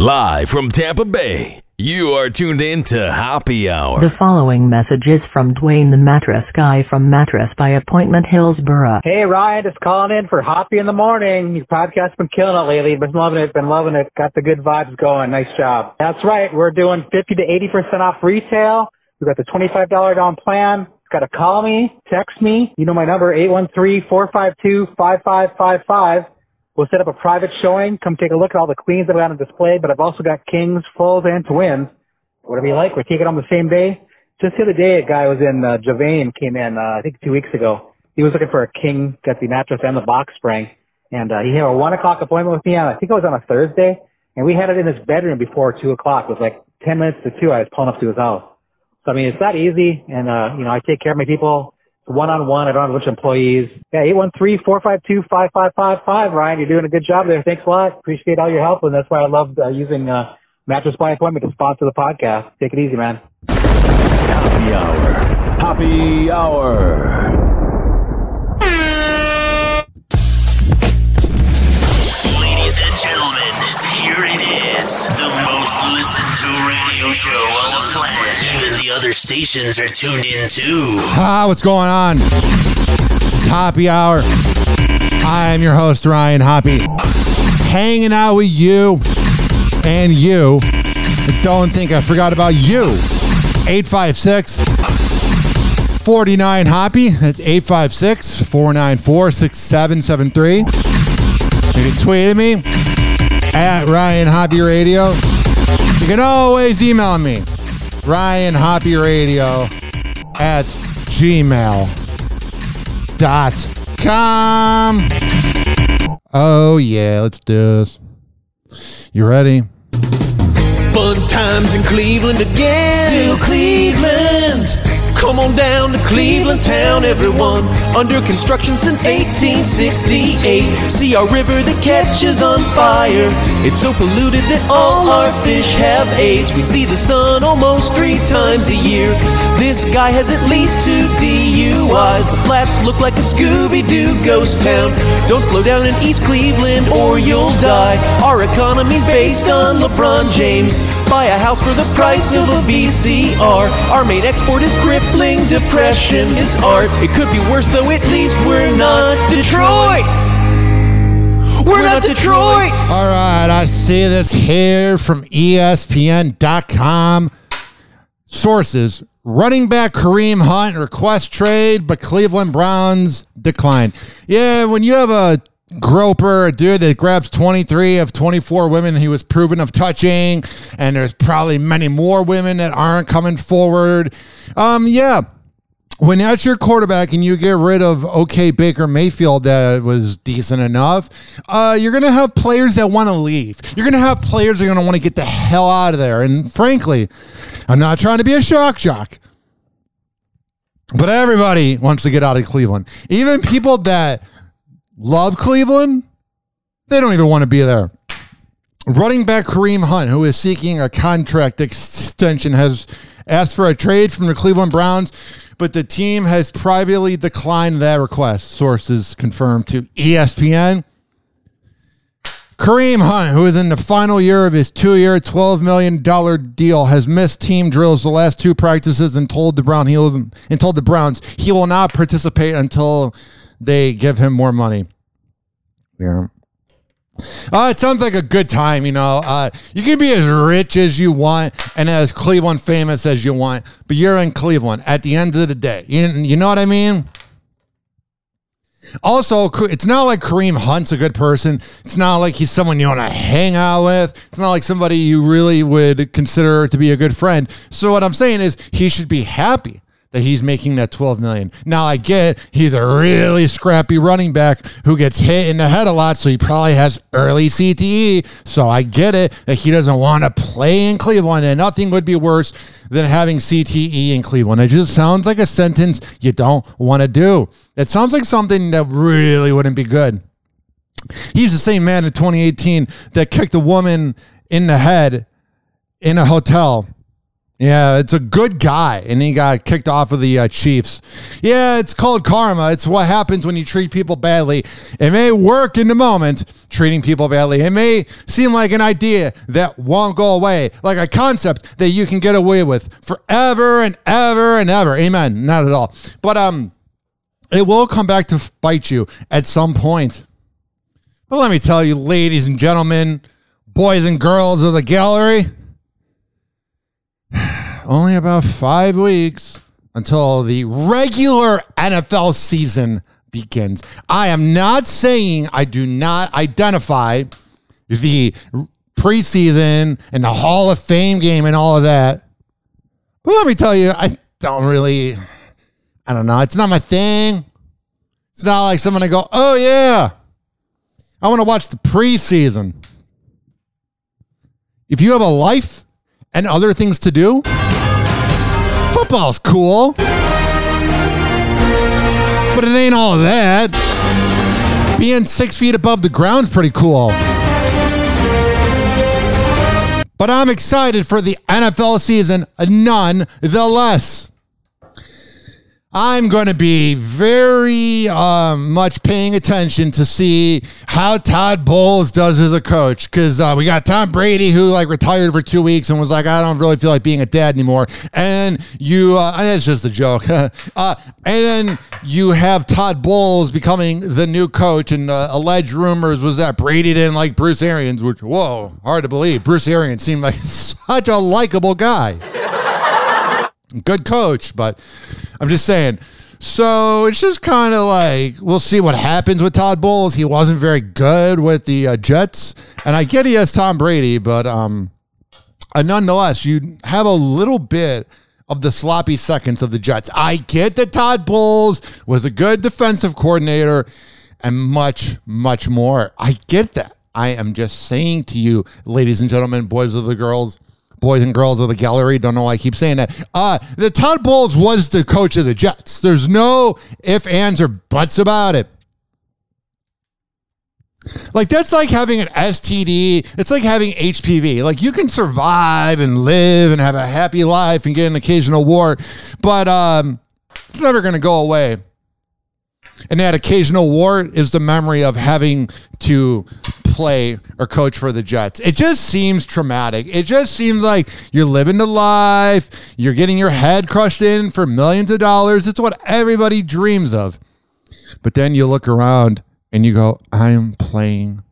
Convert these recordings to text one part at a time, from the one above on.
Live from Tampa Bay, you are tuned in to Happy Hour. The following message is from Dwayne the Mattress Guy from Mattress by Appointment Hillsborough. Hey Ryan, just calling in for Hoppy in the morning. Your podcast's been killing it lately. Been loving it. Been loving it. Got the good vibes going. Nice job. That's right. We're doing 50 to 80 percent off retail. We've got the $25 down plan. Got to call me, text me. You know my number, 813-452-5555. We'll set up a private showing. Come take a look at all the queens that are on display. But I've also got kings, fulls, and twins. Whatever you like. We take it on the same day. Just the other day, a guy was in uh, Javane came in. Uh, I think two weeks ago. He was looking for a king, got the mattress and the box spring, and uh, he had a one o'clock appointment with me. On, I think it was on a Thursday, and we had it in his bedroom before two o'clock. It was like ten minutes to two. I was pulling up to his house. So I mean, it's that easy, and uh, you know, I take care of my people one on one. I don't have a bunch of employees. Yeah, eight one three four five two five five five five. Ryan, you're doing a good job there. Thanks a lot. Appreciate all your help, and that's why I love uh, using uh, Mattress by Appointment to sponsor the podcast. Take it easy, man. Happy Hour. Happy Hour. The most listened to radio show on the planet. Even the other stations are tuned in too. Ah, what's going on? This is Hoppy Hour. I am your host, Ryan Hoppy. Hanging out with you and you. And don't think I forgot about you. 856 49 Hoppy. That's 856 494 6773. You can tweet at me at Ryan Hoppy Radio. You can always email me. Ryan Hoppy Radio at gmail dot com. Oh yeah, let's do this. You ready? Fun times in Cleveland again. Still Cleveland. Come on down to Cleveland town, everyone. Under construction since 1868. See our river that catches on fire. It's so polluted that all our fish have AIDS. We see the sun almost three times a year. This guy has at least two DUIs. The flats look like a Scooby Doo ghost town. Don't slow down in East Cleveland or you'll die. Our economy's based on LeBron James. Buy a house for the price of a VCR. Our main export is crippling depression. Is art. It could be worse though. At least we're not Detroit. We're not Detroit. All right, I see this here from ESPN.com. Sources running back Kareem Hunt requests trade, but Cleveland Browns decline. Yeah, when you have a groper, a dude that grabs 23 of 24 women he was proven of touching, and there's probably many more women that aren't coming forward. Um, yeah when that's your quarterback and you get rid of okay Baker Mayfield that was decent enough, uh, you're gonna have players that want to leave. You're gonna have players that are gonna want to get the hell out of there. And frankly, I'm not trying to be a shock jock. But everybody wants to get out of Cleveland. Even people that love Cleveland, they don't even want to be there. Running back Kareem Hunt, who is seeking a contract extension, has asked for a trade from the Cleveland Browns, but the team has privately declined that request. Sources confirmed to ESPN. Kareem Hunt, who is in the final year of his two-year, $12 million deal, has missed team drills the last two practices and told the Brown he will, and told the Browns he will not participate until they give him more money. Yeah. Uh, it sounds like a good time, you know. Uh, you can be as rich as you want and as Cleveland famous as you want, but you're in Cleveland at the end of the day. You, you know what I mean? Also, it's not like Kareem Hunt's a good person. It's not like he's someone you want to hang out with. It's not like somebody you really would consider to be a good friend. So what I'm saying is he should be happy that he's making that 12 million. Now I get he's a really scrappy running back who gets hit in the head a lot, so he probably has early CTE. So I get it that he doesn't want to play in Cleveland, and nothing would be worse than having CTE in Cleveland. It just sounds like a sentence you don't want to do. It sounds like something that really wouldn't be good. He's the same man in 2018 that kicked a woman in the head in a hotel Yeah, it's a good guy, and he got kicked off of the uh, Chiefs. Yeah, it's called karma. It's what happens when you treat people badly. It may work in the moment, treating people badly. It may seem like an idea that won't go away, like a concept that you can get away with forever and ever and ever. Amen. Not at all. But um, it will come back to bite you at some point. But let me tell you, ladies and gentlemen, boys and girls of the gallery only about five weeks until the regular NFL season begins. I am not saying I do not identify the preseason and the Hall of Fame game and all of that. But let me tell you, I don't really, I don't know. It's not my thing. It's not like someone I go, oh yeah, I want to watch the preseason. If you have a life and other things to do, football's cool. But it ain't all that. Being six feet above the ground's pretty cool. But I'm excited for the NFL season nonetheless. I'm going to be very uh, much paying attention to see how Todd Bowles does as a coach because uh, we got Tom Brady who like retired for two weeks and was like, I don't really feel like being a dad anymore. And you, uh, it's just a joke. uh, and then you have Todd Bowles becoming the new coach, and uh, alleged rumors was that Brady didn't like Bruce Arians, which whoa, hard to believe. Bruce Arians seemed like such a likable guy good coach, but I'm just saying. So it's just kind of like we'll see what happens with Todd Bowles. He wasn't very good with the uh, Jets, and I get he has Tom Brady, but um, uh, nonetheless, you have a little bit of the sloppy seconds of the Jets. I get that Todd Bowles was a good defensive coordinator and much, much more. I get that. I am just saying to you, ladies and gentlemen, boys of the girls boys and girls of the gallery. Don't know why I keep saying that. Uh, the Todd Bowles was the coach of the Jets. There's no if, ands, or buts about it. Like that's like having an STD. It's like having HPV. Like you can survive and live and have a happy life and get an occasional wart, but um, it's never going to go away. And that occasional wart is the memory of having to play or coach for the Jets. It just seems traumatic. It just seems like you're living the life, you're getting your head crushed in for millions of dollars. It's what everybody dreams of. But then you look around and you go, I am playing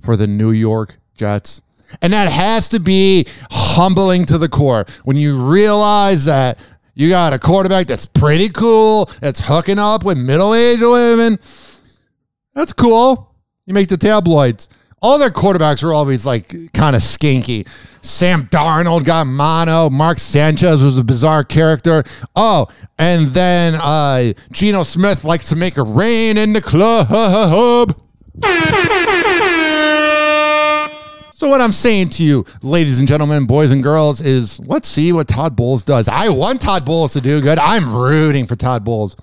for the New York Jets. And that has to be humbling to the core when you realize that you got a quarterback that's pretty cool, that's hooking up with middle aged women. That's cool. You make the tabloids. All their quarterbacks were always like kind of skinky. Sam Darnold got mono. Mark Sanchez was a bizarre character. Oh, and then uh, Geno Smith likes to make it rain in the club. So what I'm saying to you, ladies and gentlemen, boys and girls, is let's see what Todd Bowles does. I want Todd Bowles to do good. I'm rooting for Todd Bowles.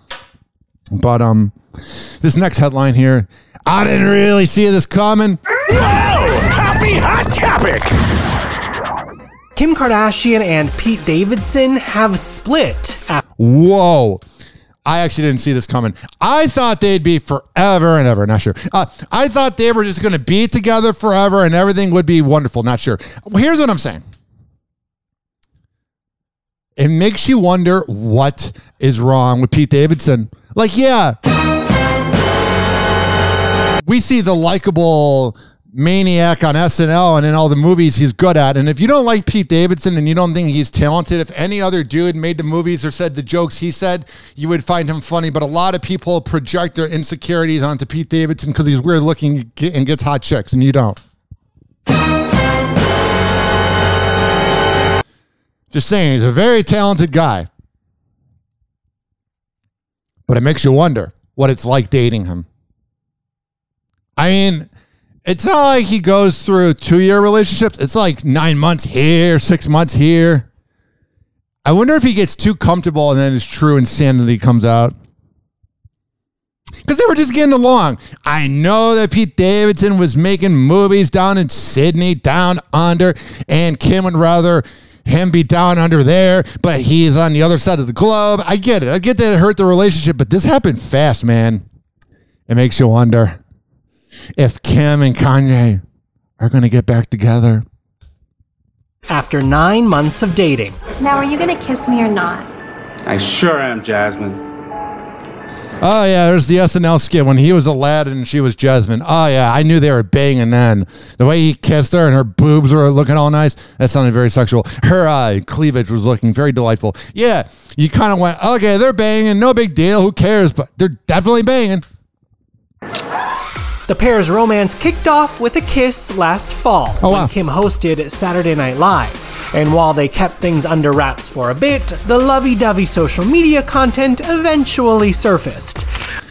But um, this next headline here, I didn't really see this coming. Whoa! Happy hot topic. Kim Kardashian and Pete Davidson have split. Whoa. I actually didn't see this coming. I thought they'd be forever and ever. Not sure. Uh, I thought they were just going to be together forever and everything would be wonderful. Not sure. Here's what I'm saying. It makes you wonder what is wrong with Pete Davidson. Like, yeah, we see the likable maniac on SNL and in all the movies he's good at. And if you don't like Pete Davidson and you don't think he's talented, if any other dude made the movies or said the jokes he said, you would find him funny. But a lot of people project their insecurities onto Pete Davidson because he's weird looking and gets hot chicks, and you don't. Just saying, he's a very talented guy. But it makes you wonder what it's like dating him. I mean, it's not like he goes through two year relationships. It's like nine months here, six months here. I wonder if he gets too comfortable and then his true insanity comes out. Because they were just getting along. I know that Pete Davidson was making movies down in Sydney, down under, and Kim would rather him be down under there, but he's on the other side of the globe. I get it. I get that it hurt the relationship, but this happened fast, man. It makes you wonder if Kim and Kanye are going to get back together. After nine months of dating, Now, are you gonna kiss me or not? I sure am, Jasmine. Oh yeah, there's the SNL skit when he was Aladdin and she was Jasmine. Oh yeah, I knew they were banging then. The way he kissed her and her boobs were looking all nice, that sounded very sexual. Her uh, cleavage was looking very delightful. Yeah, you kind of went, okay, they're banging, no big deal, who cares? But they're definitely banging. The pair's romance kicked off with a kiss last fall Oh, when wow. Kim hosted Saturday Night Live. And while they kept things under wraps for a bit, the lovey dovey social media content eventually surfaced.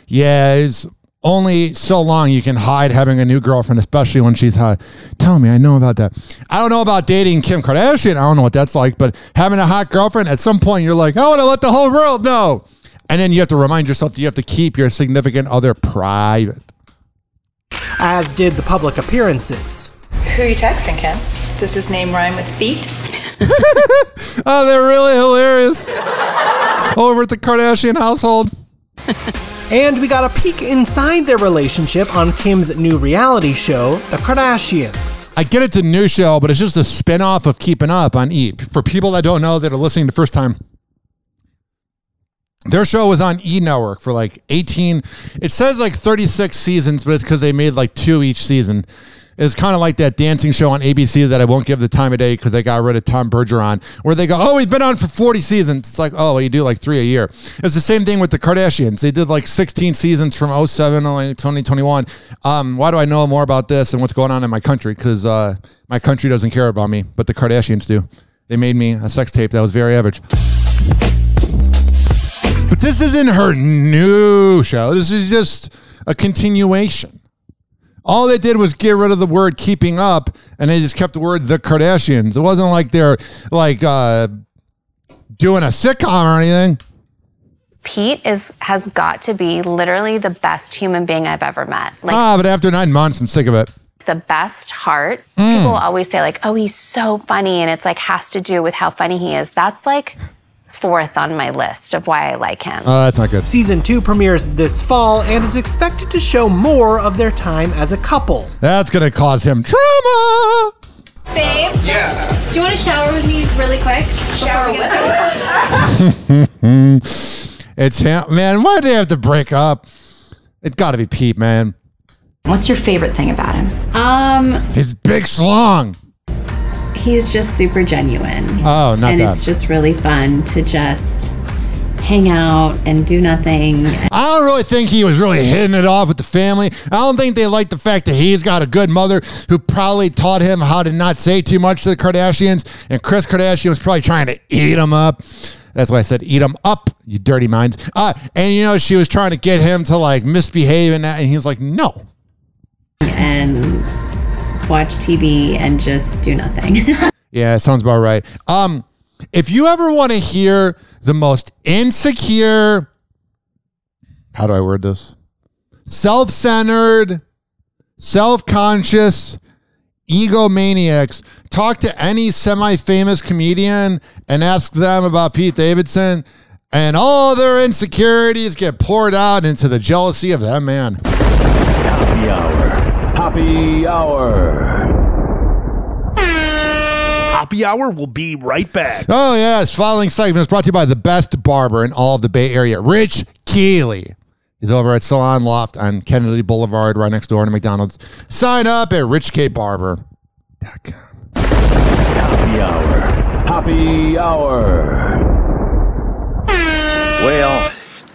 Yeah, it's only so long you can hide having a new girlfriend, especially when she's hot. Tell me, I know about that. I don't know about dating Kim Kardashian. I don't know what that's like, but having a hot girlfriend, at some point you're like, I want to let the whole world know. And then you have to remind yourself that you have to keep your significant other private. As did the public appearances. Who are you texting, Kim? Does his name rhyme with feet? Oh, they're really hilarious. Over at the Kardashian household. And we got a peek inside their relationship on Kim's new reality show, The Kardashians. I get it's a new show, but it's just a spin-off of Keeping Up on E. For people that don't know that are listening the first time, their show was on E Network for like 18. It says like 36 seasons, but it's because they made like two each season. It's kind of like that dancing show on ABC that I won't give the time of day because they got rid of Tom Bergeron, where they go, "Oh, he's been on for 40 seasons." It's like, "Oh, well, you do like three a year." It's the same thing with the Kardashians. They did like 16 seasons from 07 to 2021. Um, why do I know more about this and what's going on in my country? Because uh, my country doesn't care about me, but the Kardashians do. They made me a sex tape that was very average. But this isn't her new show. This is just a continuation. All they did was get rid of the word keeping up and they just kept the word the Kardashians. It wasn't like they're like uh doing a sitcom or anything. Pete is has got to be literally the best human being I've ever met. Like ah, but after nine months, I'm sick of it. the best heart. Mm. People always say like, "Oh, he's so funny," and it's like has to do with how funny he is. That's like fourth on my list of why I like him. Uh, that's not good. Season 2 premieres this fall and is expected to show more of their time as a couple. That's gonna cause him trauma. Babe, yeah. Do you want to shower with me really quick? Shower. We get It's him, man. Why do they have to break up? It's got to be Pete, man. What's your favorite thing about him? um, His big schlong. He's just super genuine. Oh, not and it's just really fun to just hang out and do nothing. I don't really think he was really hitting it off with the family. I don't think they like the fact that he's got a good mother who probably taught him how to not say too much to the Kardashians. And Kris Kardashian was probably trying to eat him up. That's why I said eat him up, you dirty minds. Uh, and you know, she was trying to get him to like misbehave and that. And he was like, no. and watch TV and just do nothing. Yeah, sounds about right. Um, if you ever want to hear the most insecure, how do I word this? Self centered, self conscious, egomaniacs, talk to any semi famous comedian and ask them about Pete Davidson, and all their insecurities get poured out into the jealousy of that man. Happy hour. Happy hour. Happy Hour will be right back. Oh, yes. Following segment is brought to you by the best barber in all of the Bay Area, Rich Keeley. He's over at Salon Loft on Kennedy Boulevard, right next door to McDonald's. Sign up at richkbarber.com. Happy hour. Happy hour. Well,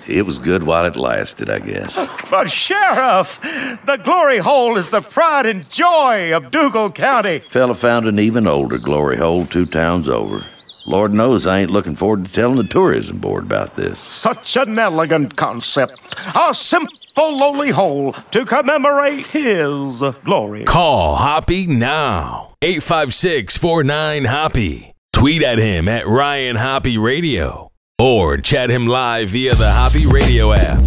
it was good while it lasted, I guess. But, Sheriff, the glory hole is the pride and joy of Dougal County. Fella found an even older glory hole two towns over. Lord knows I ain't looking forward to telling the tourism board about this. Such an elegant concept. A simple, lowly hole to commemorate his glory. Call Hoppy now. 856 49 Hoppy. Tweet at him at Ryan Hoppy Radio. Or chat him live via the Hoppy Radio app.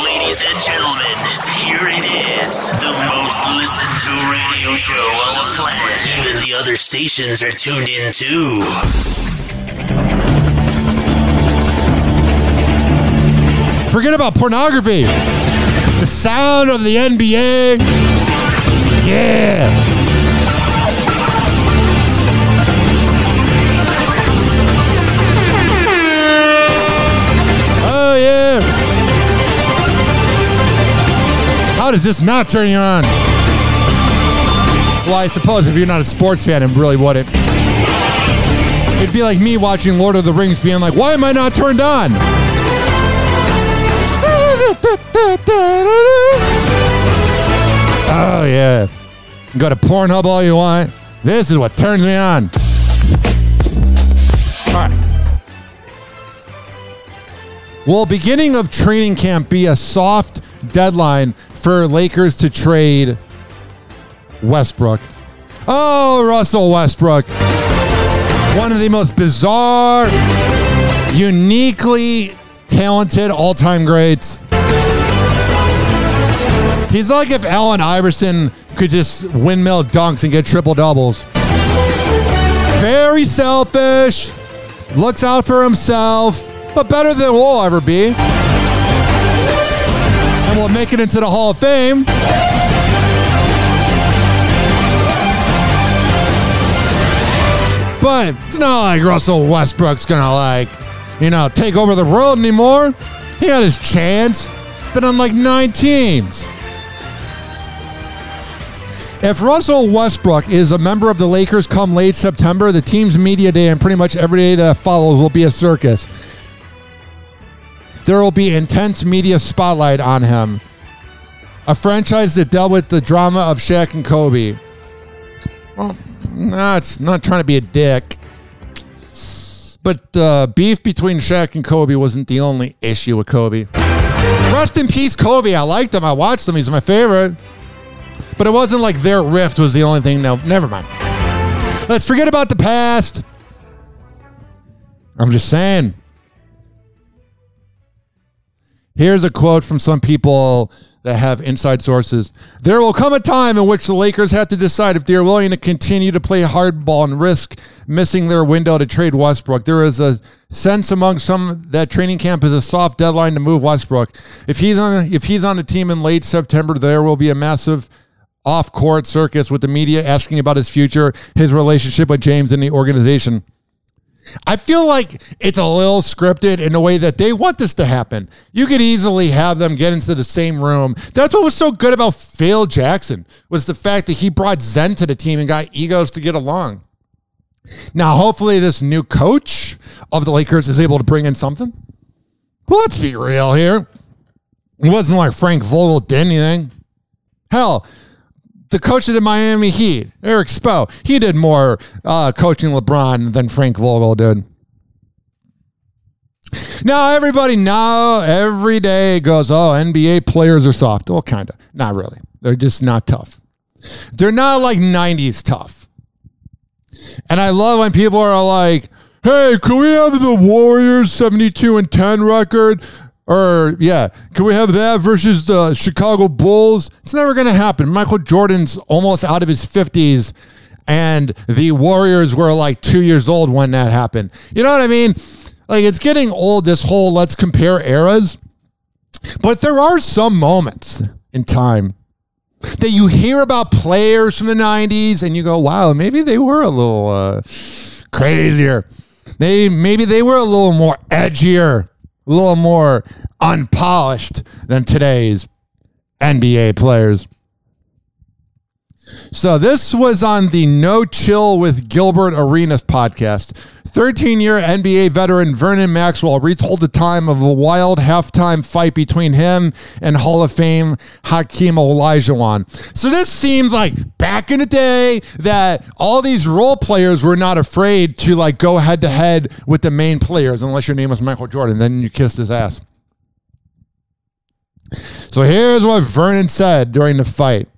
Ladies and gentlemen, here it is. The most listened to radio show on the planet. Even the other stations are tuned in too. Forget about pornography. The sound of the NBA. Yeah. Does this not turn you on? Well, I suppose if you're not a sports fan, it really wouldn't. It'd be like me watching Lord of the Rings being like, why am I not turned on? Oh, yeah. Go to Pornhub all you want. This is what turns me on. All right. Will beginning of training camp be a soft deadline for Lakers to trade Westbrook? Oh, Russell Westbrook. One of the most bizarre, uniquely talented all time greats. He's like if Allen Iverson could just windmill dunks and get triple doubles. Very selfish, looks out for himself, but better than we'll ever be. And we'll make it into the Hall of Fame. But it's not like Russell Westbrook's gonna like, you know, take over the world anymore. He had his chance. Been on like nine teams. If Russell Westbrook is a member of the Lakers come late September, the team's media day and pretty much every day that follows will be a circus. There will be intense media spotlight on him. A franchise that dealt with the drama of Shaq and Kobe. Well, nah, it's not trying to be a dick. But the beef between Shaq and Kobe wasn't the only issue with Kobe. Rest in peace, Kobe. I liked him. I watched him. He's my favorite. But it wasn't like their rift was the only thing. No, never mind. Let's forget about the past. I'm just saying. Here's a quote from some people that have inside sources. There will come a time in which the Lakers have to decide if they are willing to continue to play hardball and risk missing their window to trade Westbrook. There is a sense among some that training camp is a soft deadline to move Westbrook. If he's on if he's on the team in late September, there will be a massive off-court circus with the media asking about his future, his relationship with James and the organization. I feel like it's a little scripted in a way that they want this to happen. You could easily have them get into the same room. That's what was so good about Phil Jackson was the fact that he brought Zen to the team and got egos to get along. Now, hopefully, this new coach of the Lakers is able to bring in something. Well, let's be real here. It wasn't like Frank Vogel did anything. Hell, the coach of the Miami Heat, Eric Spo, he did more uh, coaching LeBron than Frank Vogel did. Now everybody now every day goes, oh, NBA players are soft. Well, kind of. Not really. They're just not tough. They're not like 90s tough. And I love when people are like, hey, can we have the Warriors 72 and 10 record? Or yeah, can we have that versus the Chicago Bulls? It's never going to happen. Michael Jordan's almost out of his 50s and the Warriors were like 2 years old when that happened. You know what I mean? Like it's getting old this whole let's compare eras. But there are some moments in time that you hear about players from the 90s and you go, "Wow, maybe they were a little uh, crazier. They maybe they were a little more edgier." A little more unpolished than today's NBA players. So this was on the No Chill with Gilbert Arenas podcast. 13 year NBA veteran Vernon Maxwell retold the time of a wild halftime fight between him and Hall of Fame Hakeem Olajuwon. So this seems like back in the day that all these role players were not afraid to like go head to head with the main players, unless your name was Michael Jordan. Then you kissed his ass. So here's what Vernon said during the fight.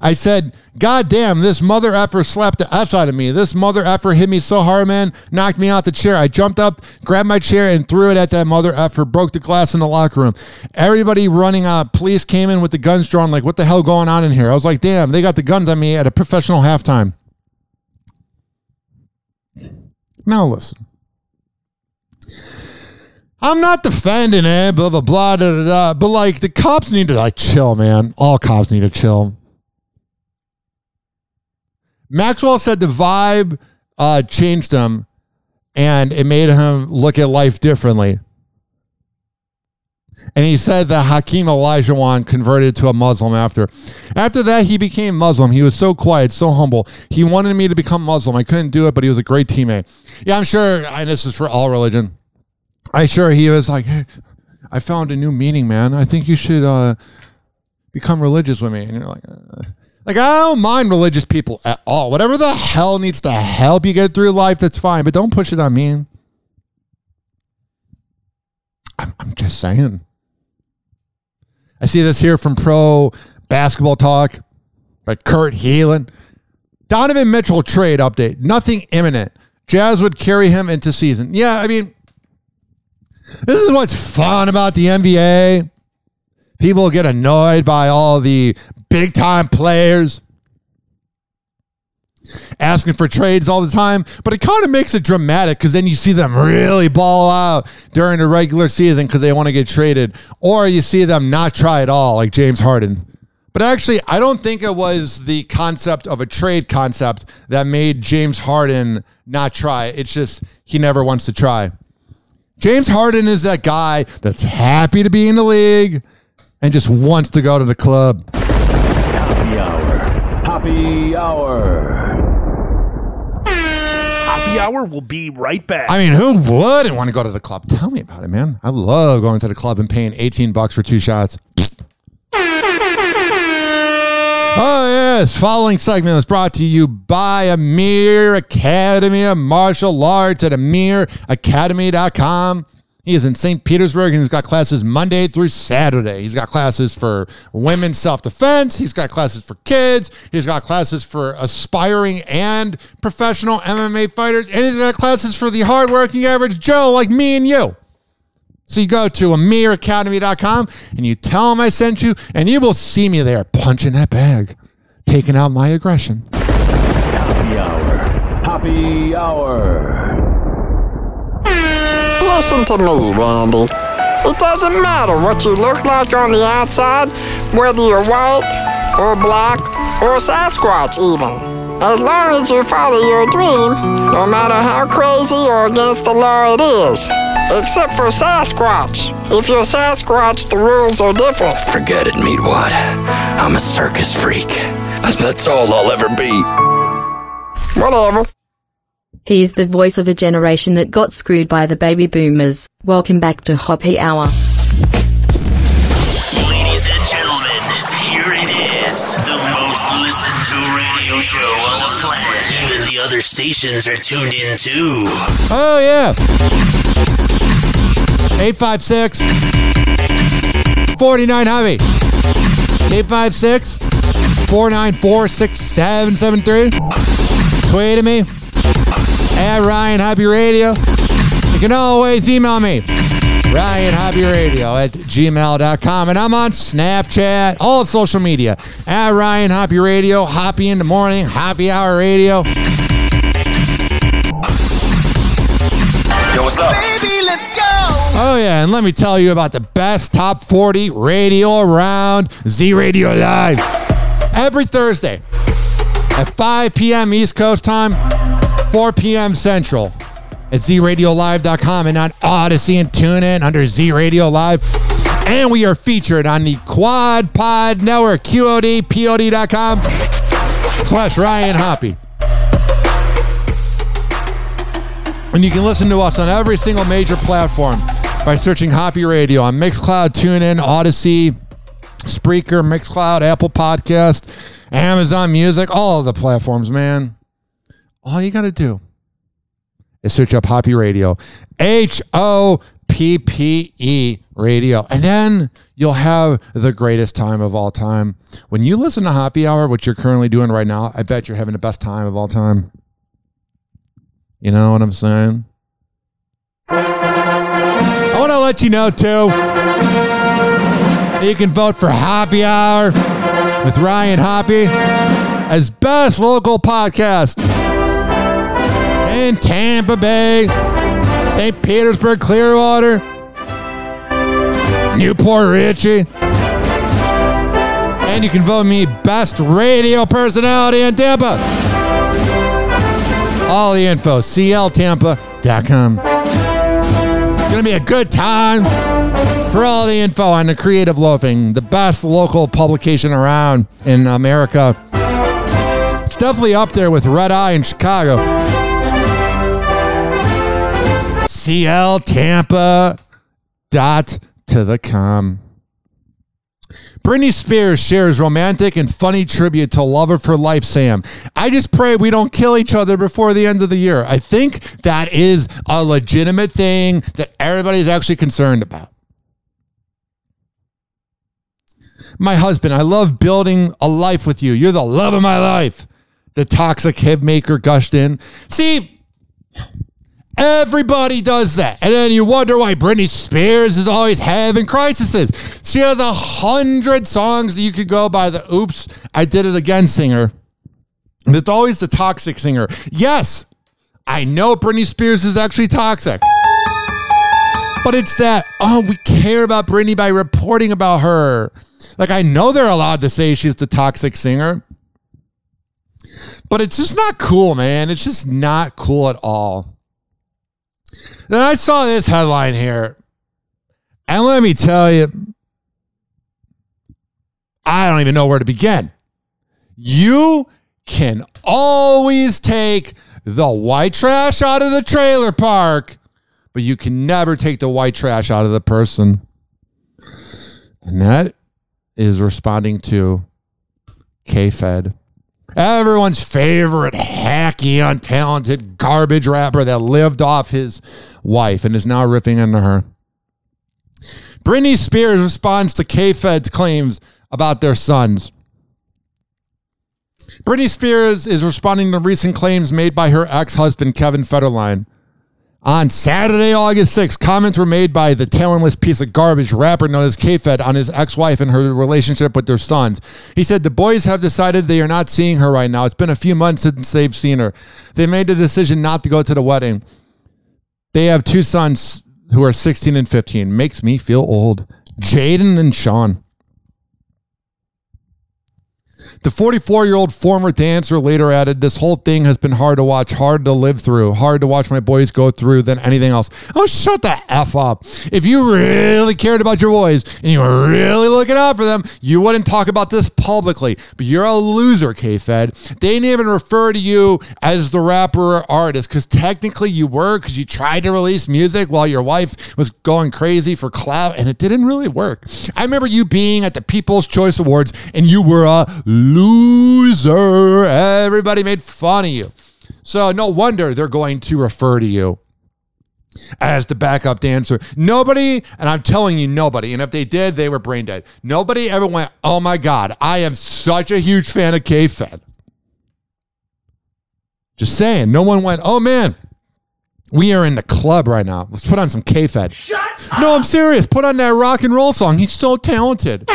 I said, God damn, this mother effer slapped the S out of me. This mother effer hit me so hard, man, knocked me out the chair. I jumped up, grabbed my chair, and threw it at that mother effer, broke the glass in the locker room. Everybody running out. Police came in with the guns drawn, like, what the hell going on in here? I was like, damn, they got the guns on me at a professional halftime. Now listen. I'm not defending it, blah blah blah da, da, da, but like the cops need to like chill, man. All cops need to chill. Maxwell said the vibe uh, changed him, and it made him look at life differently. And he said that Hakeem Olajuwon converted to a Muslim after. After that, he became Muslim. He was so quiet, so humble. He wanted me to become Muslim. I couldn't do it, but he was a great teammate. Yeah, I'm sure, and this is for all religion. I'm sure he was like, hey, I found a new meaning, man. I think you should uh, become religious with me. And you're like, uh, like I don't mind religious people at all. Whatever the hell needs to help you get through life, that's fine. But don't push it on me. I'm, I'm just saying. I see this here from Pro Basketball Talk by Kurt Helin. Donovan Mitchell trade update. Nothing imminent. Jazz would carry him into season. Yeah, I mean, this is what's fun about the NBA. People get annoyed by all the big time players asking for trades all the time, but it kind of makes it dramatic because then you see them really ball out during the regular season because they want to get traded, or you see them not try at all, like James Harden. But actually, I don't think it was the concept of a trade concept that made James Harden not try. It's just he never wants to try. James Harden is that guy that's happy to be in the league and just wants to go to the club. Happy hour. Happy hour. Happy hour will be right back. I mean, who wouldn't want to go to the club? Tell me about it, man. I love going to the club and paying 18 bucks for two shots. Oh, yes. Following segment is brought to you by Amir Academy of Martial Arts at AmirAcademy.com. He is in St. Petersburg and he's got classes Monday through Saturday. He's got classes for women's self defense. He's got classes for kids. He's got classes for aspiring and professional MMA fighters. And he's got classes for the hardworking average Joe like me and you. So you go to AmirAcademy.com and you tell him I sent you, and you will see me there punching that bag, taking out my aggression. Happy hour. Happy hour. Listen to me, Randy. It doesn't matter what you look like on the outside, whether you're white or black or Sasquatch even. As long as you follow your dream, no matter how crazy or against the law it is. Except for Sasquatch. If you're Sasquatch, the rules are different. Forget it, Meatwad. I'm a circus freak. And that's all I'll ever be. Whatever. He's the voice of a generation that got screwed by the baby boomers. Welcome back to Hoppy Hour. Ladies and gentlemen, here it is. The most listened to radio show on the planet. Even the other stations are tuned in too. Oh, yeah. 856 49 Hoppy. It's 856 494 6773. Tweet at me at Ryan Hoppy Radio. You can always email me, Ryan Hoppy Radio at gmail.com. And I'm on Snapchat, all social media at Ryan Hoppy Radio, Hoppy in the Morning, Happy Hour Radio. Yo, what's up? Baby, let's go. Oh, yeah, and let me tell you about the best top 40 radio around Z Radio Live. Every Thursday at 5 p.m. East Coast time, 4 p.m. Central at zradiolive.com and on Odysee and TuneIn under Z Radio Live. And we are featured on the Quad Pod Network, QODPOD.com slash Ryan Hoppy. And you can listen to us on every single major platform by searching Hoppy Radio on Mixcloud, TuneIn, Odysee, Spreaker, Mixcloud, Apple Podcast, Amazon Music, all of the platforms, man. All you got to do is search up Hoppy Radio. H O P P E radio. And then you'll have the greatest time of all time. When you listen to Happy Hour, which you're currently doing right now, I bet you're having the best time of all time. You know what I'm saying? I want to let you know, too, you can vote for Happy Hour with Ryan Hoppy as best local podcast Tampa Bay, St. Petersburg, Clearwater, New Port Richey. And you can vote me best radio personality in Tampa. All the info, cltampa.com. It's going to be a good time for all the info on the Creative Loafing, the best local publication around in America. It's definitely up there with Red Eye in Chicago. CL Tampa dot to the com. Britney Spears shares romantic and funny tribute to lover for life Sam. I just pray we don't kill each other before the end of the year. I think that is a legitimate thing that everybody's actually concerned about. My husband, I love building a life with you. You're the love of my life. The toxic hip maker gushed in. See, Everybody does that. And then you wonder why Britney Spears is always having crises. She has a hundred songs that you could go by the oops, I did it again singer. And it's always the toxic singer. Yes, I know Britney Spears is actually toxic. But it's that, oh, we care about Britney by reporting about her. Like, I know they're allowed to say she's the toxic singer. But it's just not cool, man. It's just not cool at all. Then I saw this headline here. And let me tell you, I don't even know where to begin. You can always take the white trash out of the trailer park, but you can never take the white trash out of the person. And that is responding to K Fed everyone's favorite hacky, untalented garbage rapper that lived off his wife and is now ripping into her. Britney Spears responds to K-Fed's claims about their sons. Britney Spears is responding to recent claims made by her ex-husband Kevin Federline. On Saturday, August 6th, comments were made by the talentless piece of garbage rapper known as K-Fed on his ex-wife and her relationship with their sons. He said the boys have decided they are not seeing her right now. It's been a few months since they've seen her. They made the decision not to go to the wedding. They have two sons who are 16 and 15. Makes me feel old. Jayden and Sean. The 44 year old former dancer later added, This whole thing has been hard to watch, hard to live through, hard to watch my boys go through than anything else. Oh, shut the F up. If you really cared about your boys and you were really looking out for them, you wouldn't talk about this publicly. But you're a loser, K Fed. They didn't even refer to you as the rapper or artist because technically you were because you tried to release music while your wife was going crazy for clout and it didn't really work. I remember you being at the People's Choice Awards and you were a loser. Everybody made fun of you. So no wonder they're going to refer to you as the backup dancer. Nobody, and I'm telling you, nobody, and if they did, they were brain dead. Nobody ever went, oh my God, I am such a huge fan of K Fed. Just saying, no one went, oh man, we are in the club right now. Let's put on some K Fed. Shut No, I'm serious. Put on that rock and roll song. He's so talented.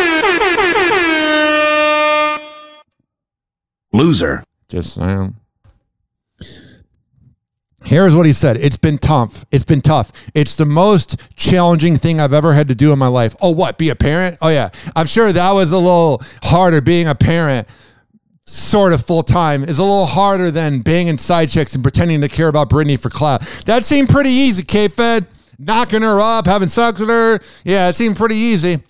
Loser. Just saying. Here's what he said. It's been tough. It's been tough. It's the most challenging thing I've ever had to do in my life. Oh, what? Be a parent? Oh, yeah. I'm sure that was a little harder being a parent, sort of full time, is a little harder than banging side chicks and pretending to care about Britney for clout. That seemed pretty easy, K Fed. Knocking her up, having sex with her. Yeah, it seemed pretty easy.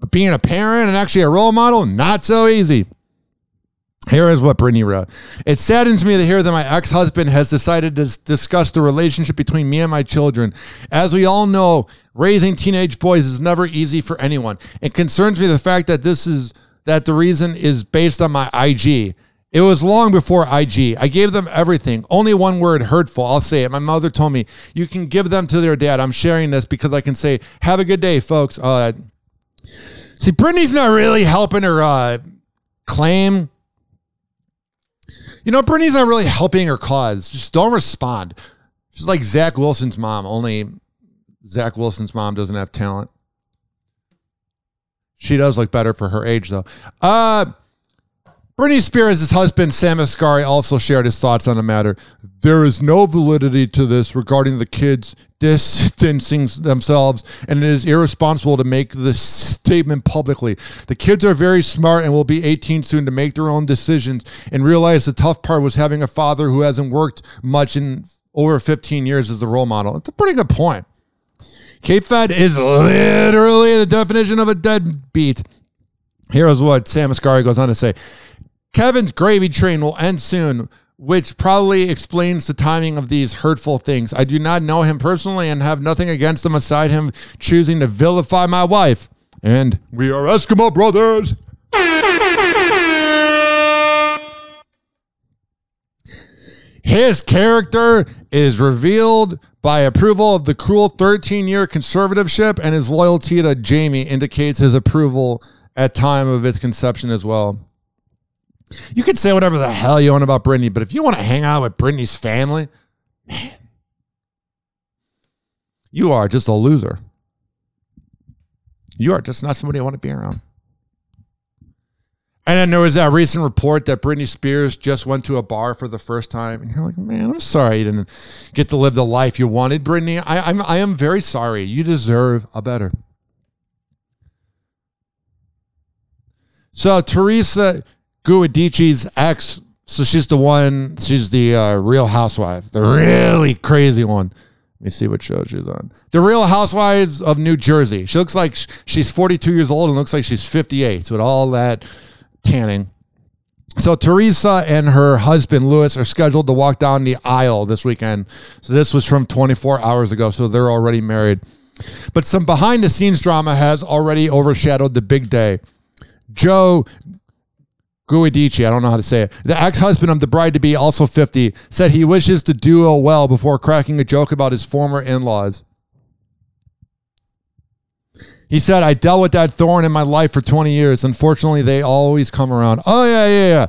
But being a parent and actually a role model, not so easy. Here is what Britney wrote. It saddens me to hear that my ex husband has decided to discuss the relationship between me and my children. As we all know, raising teenage boys is never easy for anyone. It concerns me the fact that this is that the reason is based on my IG. It was long before IG. I gave them everything. Only one word, hurtful. I'll say it. My mother told me, you can give them to their dad. I'm sharing this because I can say, have a good day, folks. Uh, see, Britney's not really helping her uh, claim. You know, Britney's not really helping her cause. Just don't respond. She's like Zach Wilson's mom, only Zach Wilson's mom doesn't have talent. She does look better for her age, though. Uh, Britney Spears' husband, Sam Asghari, also shared his thoughts on the matter. There is no validity to this regarding the kids distancing themselves, and it is irresponsible to make this statement publicly. The kids are very smart and will be 18 soon to make their own decisions and realize the tough part was having a father who hasn't worked much in over 15 years as a role model. It's a pretty good point. K-Fed is literally the definition of a deadbeat. Here's what Sam Asghari goes on to say. Kevin's gravy train will end soon, which probably explains the timing of these hurtful things. I do not know him personally and have nothing against him aside him choosing to vilify my wife. And we are Eskimo brothers. His character is revealed by approval of the cruel 13 year conservatorship, and his loyalty to Jamie indicates his approval at time of its conception as well. You can say whatever the hell you want about Britney, but if you want to hang out with Britney's family, man, you are just a loser. You are just not somebody I want to be around. And then there was that recent report that Britney Spears just went to a bar for the first time, and you're like, man, I'm sorry you didn't get to live the life you wanted, Britney. I, I'm I am very sorry. You deserve a better. So Teresa Giudice's ex, so she's the one, she's the uh, real housewife, the really crazy one. Let me see what show she's on. The Real Housewives of New Jersey. She looks like she's 42 years old and looks like she's 58. So with all that tanning. So Teresa and her husband Louis are scheduled to walk down the aisle this weekend. So this was from 24 hours ago. So they're already married. But some behind the scenes drama has already overshadowed the big day. Joe Giudice, I don't know how to say it. The ex-husband of the bride to be, also 50, said he wishes the duo well before cracking a joke about his former in-laws. He said, I dealt with that thorn in my life for 20 years. Unfortunately, they always come around. Oh, yeah, yeah, yeah.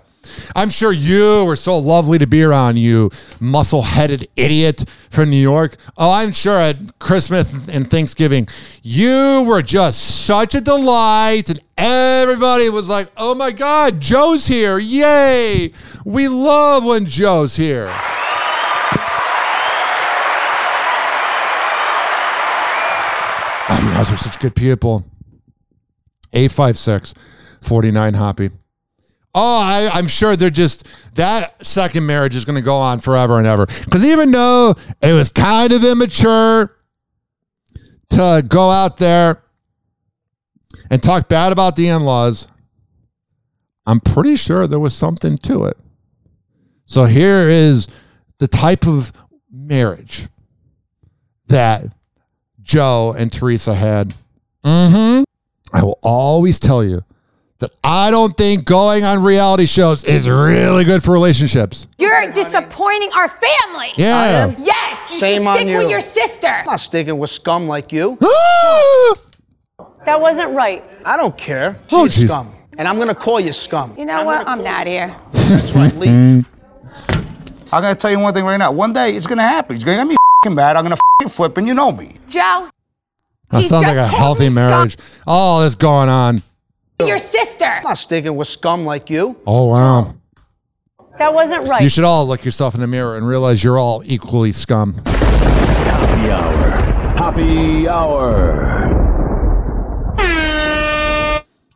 I'm sure you were so lovely to be around, you muscle headed idiot from New York. Oh, I'm sure at Christmas and Thanksgiving, you were just such a delight. And everybody was like, oh my God, Joe's here. Yay. We love when Joe's here. Oh, you guys are such good people. 856 49 Hoppy. Oh, I, I'm sure they're just, that second marriage is going to go on forever and ever. Because even though it was kind of immature to go out there and talk bad about the in laws, I'm pretty sure there was something to it. So here is the type of marriage that Joe and Teresa had. Mm-hmm. I will always tell you that I don't think going on reality shows is really good for relationships. You're disappointing our family. Yeah. I am? Yes. You Shame should on stick with your sister. I'm not sticking with scum like you. That wasn't right. I don't care. Oh, She's jeez. scum. And I'm gonna call you scum. You know what? I'm not here. That's right, leave. I'm gonna tell you one thing right now. One day it's gonna happen. It's gonna get me fing bad. I'm gonna fing flip, and you know me. Joe, That sounds like a healthy marriage. All this going on. your sister. I'm not sticking with scum like you. Oh, wow. That wasn't right. You should all look yourself in the mirror and realize you're all equally scum. Happy hour. Happy hour.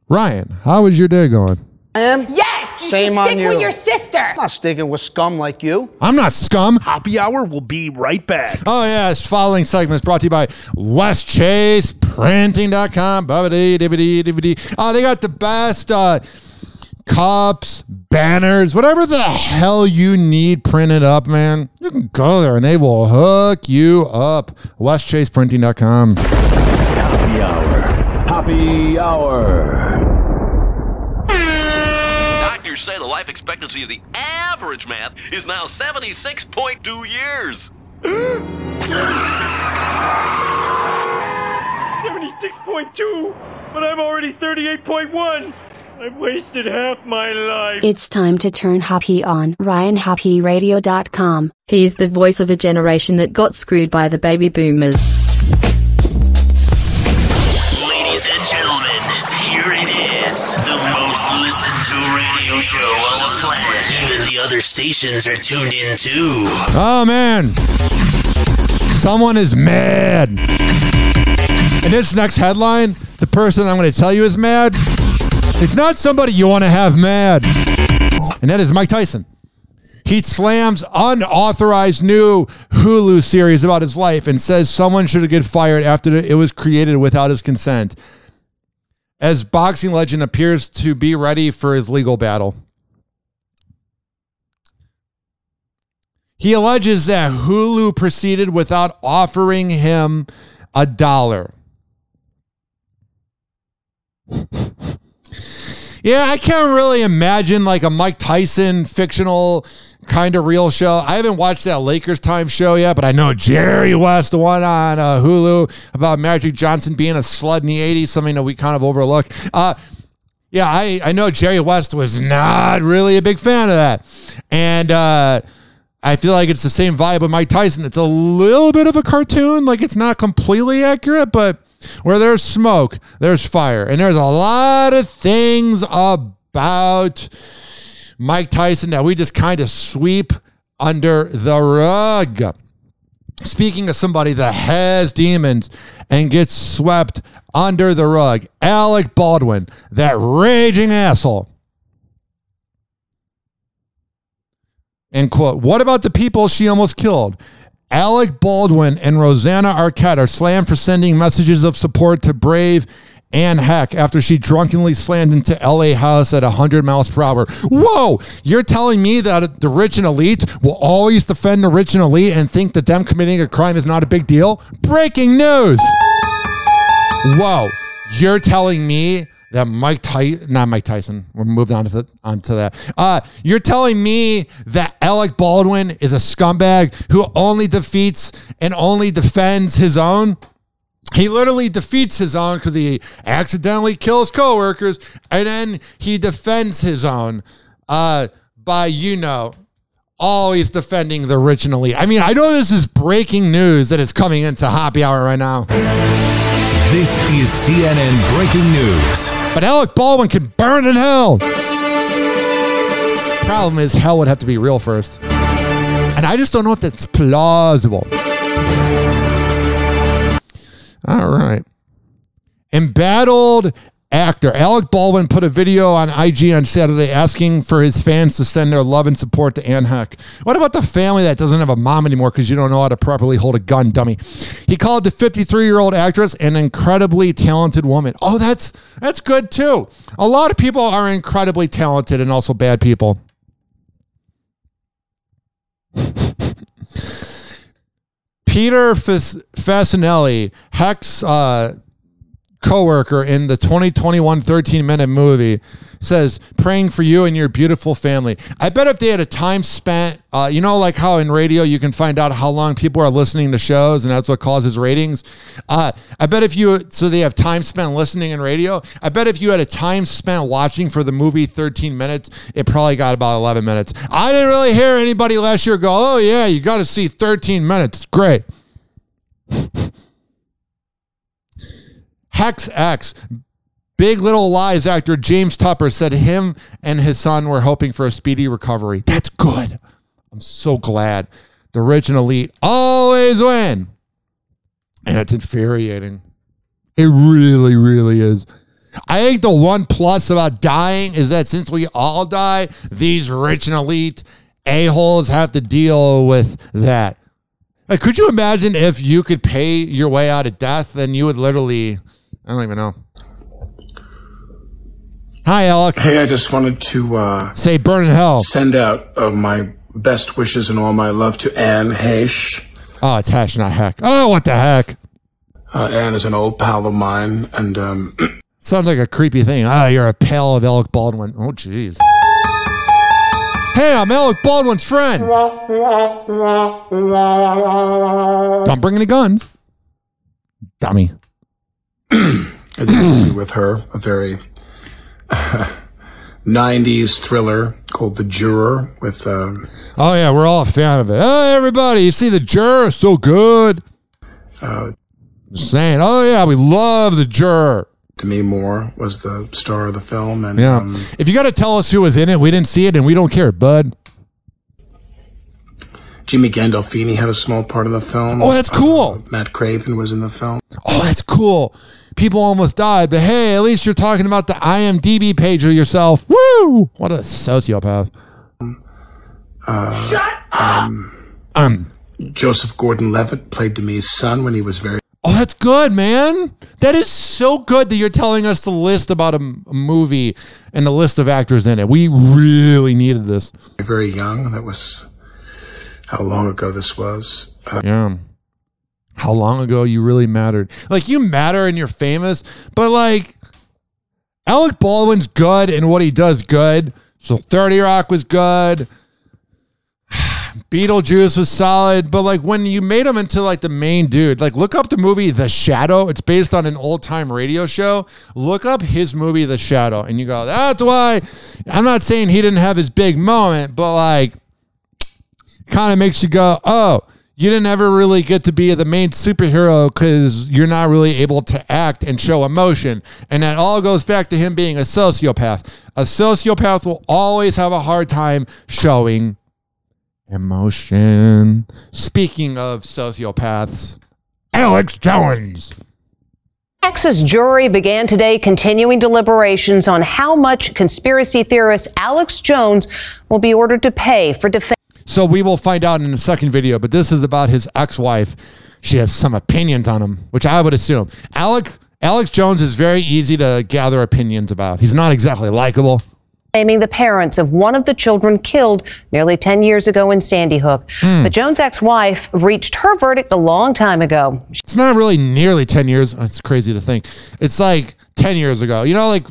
Ryan, how was your day going? I am? Yes. You Shame should on stick with you. your sister. I'm not sticking with scum like you. I'm not scum. Happy hour will be right back. Oh, yeah. This following segment is brought to you by WestChasePrinting.com. Bubbity, dibbity, dibbity. Oh, they got the best uh, cups, banners, whatever the hell you need printed up, man. You can go there and they will hook you up. WestChasePrinting.com. Happy hour. Happy hour. Doctors say the life expectancy of the average man is now 76.2 years. 76.2, but I'm already 38.1. I've wasted half my life. It's time to turn happy on RyanHappyRadio.com. He's the voice of a generation that got screwed by the baby boomers. Ladies and gentlemen, here it is. The most listened to radio show on the planet. Even the other stations are tuned in too. Oh man, someone is mad. And this next headline, the person I'm going to tell you is mad. It's not somebody you want to have mad, and that is Mike Tyson. He slams unauthorized new Hulu series about his life and says someone should get fired after it was created without his consent. As boxing legend appears to be ready for his legal battle. He alleges that Hulu proceeded without offering him a dollar. Yeah, I can't really imagine like a Mike Tyson fictional kind of real show. I haven't watched that Lakers time show yet, but I know Jerry West, the one on uh, Hulu about Magic Johnson being a slut in the 80s, something that we kind of overlook. Uh, yeah, I, I know Jerry West was not really a big fan of that. And uh, I feel like it's the same vibe with Mike Tyson. It's a little bit of a cartoon, like it's not completely accurate, but where there's smoke, there's fire. And there's a lot of things about Mike Tyson that we just kind of sweep under the rug. Speaking of somebody that has demons and gets swept under the rug, Alec Baldwin, that raging asshole. End quote. What about the people she almost killed? Alec Baldwin and Rosanna Arquette are slammed for sending messages of support to Brave Anne Heck after she drunkenly slammed into LA House at 100 miles per hour. Whoa! You're telling me that the rich and elite will always defend the rich and elite and think that them committing a crime is not a big deal? Breaking news! Whoa! You're telling me that Mike Tyson, not Mike Tyson, we're moved on to, the, on to that. Uh, you're telling me that Alec Baldwin is a scumbag who only defeats and only defends his own? He literally defeats his own because he accidentally kills coworkers, and then he defends his own uh, by, you know, always defending the elite. I mean, I know this is breaking news that is coming into Happy Hour right now. This is CNN breaking news. But Alec Baldwin can burn in hell. Problem is, hell would have to be real first. And I just don't know if that's plausible. All right. Embattled actor Alec Baldwin put a video on IG on Saturday asking for his fans to send their love and support to Anne Heck. What about the family that doesn't have a mom anymore because you don't know how to properly hold a gun, dummy? He called the 53 year old actress an incredibly talented woman. Oh, that's that's good too. A lot of people are incredibly talented and also bad people. Peter Fas- Facinelli, Heck's uh, coworker in the 2021 13 minute movie says praying for you and your beautiful family. I bet if they had a time spent uh, you know like how in radio you can find out how long people are listening to shows and that's what causes ratings? Uh, i bet if you so they have time spent listening in radio i bet if you had a time spent watching for the movie 13 minutes it probably got about 11 minutes. I didn't really hear anybody last year go oh yeah you got to see 13 minutes. It's great Hex X. Big Little Lies actor James Tupper said him and his son were hoping for a speedy recovery. That's good. I'm so glad. The rich and elite always win. And it's infuriating. It really, really is. I think the one plus about dying is that since we all die, these rich and elite a-holes have to deal with that. Like, could you imagine if you could pay your way out of death, then you would literally I don't even know. Hi, Alec. Hey, I just wanted to uh, say burn in hell. Send out uh, my best wishes and all my love to Anne Hesh. Oh, it's Hesh, not Heck. Oh, what the heck? Uh, Anne is an old pal of mine, and um, sounds like a creepy thing. Ah, oh, you're a pal of Alec Baldwin. Oh, jeez. Hey, I'm Alec Baldwin's friend. Don't bring any guns. Dummy. I did an interview with her, a very 90s thriller called The Juror with um, Oh, yeah, we're all a fan of it. Hey, everybody, you see the juror? So good. uh, saying, oh, yeah, we love the juror. Demi Moore was the star of the film, and Yeah. um, if you got to tell us who was in it, we didn't see it and we don't care, bud. Jimmy Gandolfini had a small part in the film. Oh, that's cool. Uh, Matt Craven was in the film. Oh, that's cool. People almost died, but hey, at least you're talking about the IMDb page of yourself. Woo! What a sociopath. Shut um, Um. Joseph Gordon-Levitt played Demi's son when he was very Oh, that's good, man. That is so good that you're telling us the list about a movie and the list of actors in it. We really needed this. very young. That was how long ago this was. Uh, Yeah. How long ago you really mattered. Like you matter and you're famous, but like Alec Baldwin's good and what he does good. So 30 Rock was good. Beetlejuice was solid, but like when you made him into like the main dude, like look up the movie The Shadow. It's based on an old time radio show. Look up his movie The Shadow, and you go, that's why. I'm not saying he didn't have his big moment, but like, kind of makes you go, oh, you didn't ever really get to be the main superhero because you're not really able to act and show emotion. And that all goes back to him being a sociopath. A sociopath will always have a hard time showing emotion. Speaking of sociopaths, Alex Jones. Texas jury began today continuing deliberations on how much conspiracy theorist Alex Jones will be ordered to pay for defense. So we will find out in the second video, but this is about his ex-wife. She has some opinions on him, which I would assume. Alec Alex Jones is very easy to gather opinions about. He's not exactly likable. Blaming the parents of one of the children killed nearly 10 years ago in Sandy Hook. Hmm. But Jones' ex wife reached her verdict a long time ago. It's not really nearly 10 years. It's crazy to think. It's like 10 years ago. You know, like,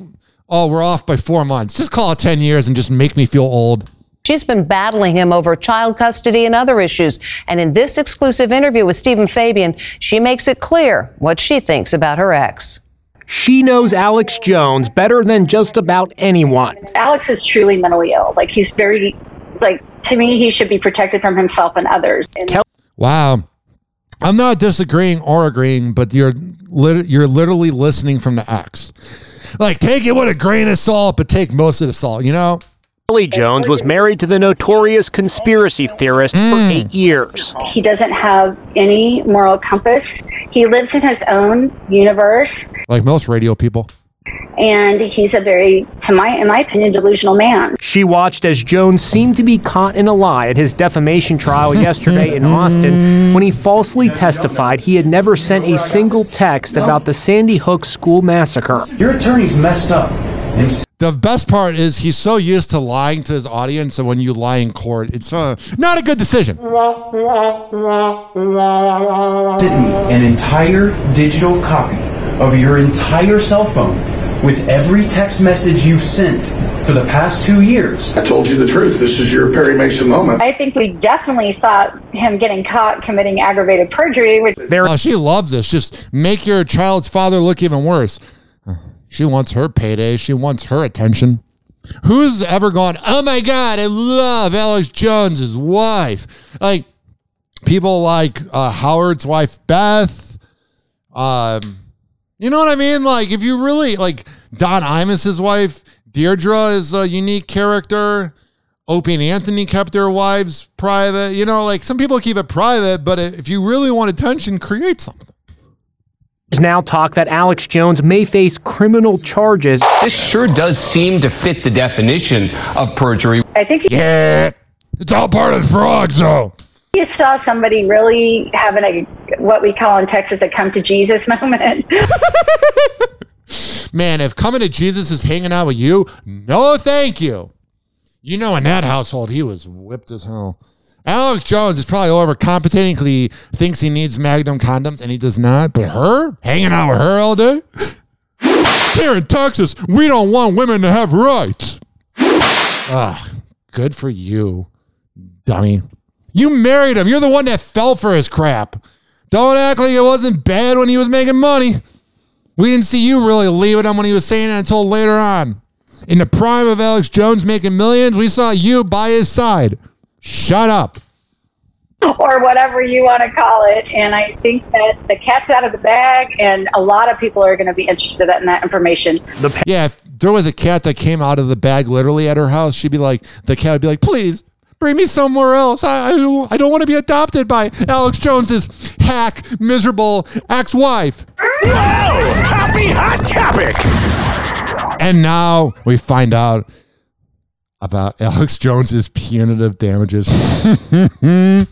oh, we're off by four months. Just call it 10 years and just make me feel old. She's been battling him over child custody and other issues. And in this exclusive interview with Stephen Fabian, she makes it clear what she thinks about her ex. She knows Alex Jones better than just about anyone. Alex is truly mentally ill. Like he's very, like to me, he should be protected from himself and others. And Wow. I'm not disagreeing or agreeing, but you're lit- you're literally listening from the X. Like, take it with a grain of salt, but take most of the salt, you know? Billy Jones was married to the notorious conspiracy theorist for hmm. eight years. he doesn't have any moral compass. He lives in his own universe, Like most radio people. and he's a very, to my, in my opinion, delusional man. She watched as Jones seemed to be caught in a lie at his defamation trial yesterday in Austin when he falsely testified he had never sent a single text about the Sandy Hook school massacre. Your attorney's messed up. The best part is he's so used to lying to his audience, and when you lie in court, it's uh, not a good decision. Sent me an entire digital copy of your entire cell phone with every text message you've sent for the past two years. I told you the truth. This is your Perry Mason moment. I think we definitely saw him getting caught committing aggravated perjury, which Oh, she loves this. Just make your child's father look even worse. She wants her payday. She wants her attention. Who's ever gone, oh my God, I love Alex Jones's wife? Like people like uh, Howard's wife, Beth. Um, you know what I mean? Like if you really like Don Imus's wife, Deirdre is a unique character. Opie and Anthony kept their wives private. You know, like some people keep it private, but if you really want attention, create something. There's now talk that Alex Jones may face criminal charges. This sure does seem to fit the definition of perjury. I think he, Yeah, it's all part of the frogs, though. you saw somebody really having a what we call in Texas a come to Jesus moment. Man, if coming to Jesus is hanging out with you, no thank you. You know, in that household, he was whipped as hell. Alex Jones is probably overcompensating because he thinks he needs Magnum condoms and he does not. But her, hanging out with her all day? Here in Texas, we don't want women to have rights. Ah, Good for you, dummy. You married him. You're the one that fell for his crap. Don't act like it wasn't bad when he was making money. We didn't see you really leaving him when he was saying it until later on. In the prime of Alex Jones making millions, we saw you by his side. Shut up. or whatever you want to call it. And I think that the cat's out of the bag, and a lot of people are going to be interested in that information. Yeah, if there was a cat that came out of the bag literally at her house, she'd be like, the cat would be like, please bring me somewhere else. I, I, don't- I don't want to be adopted by Alex Jones's hack, miserable ex wife. Happy hot topic. And now we find out about Alex Jones's punitive damages.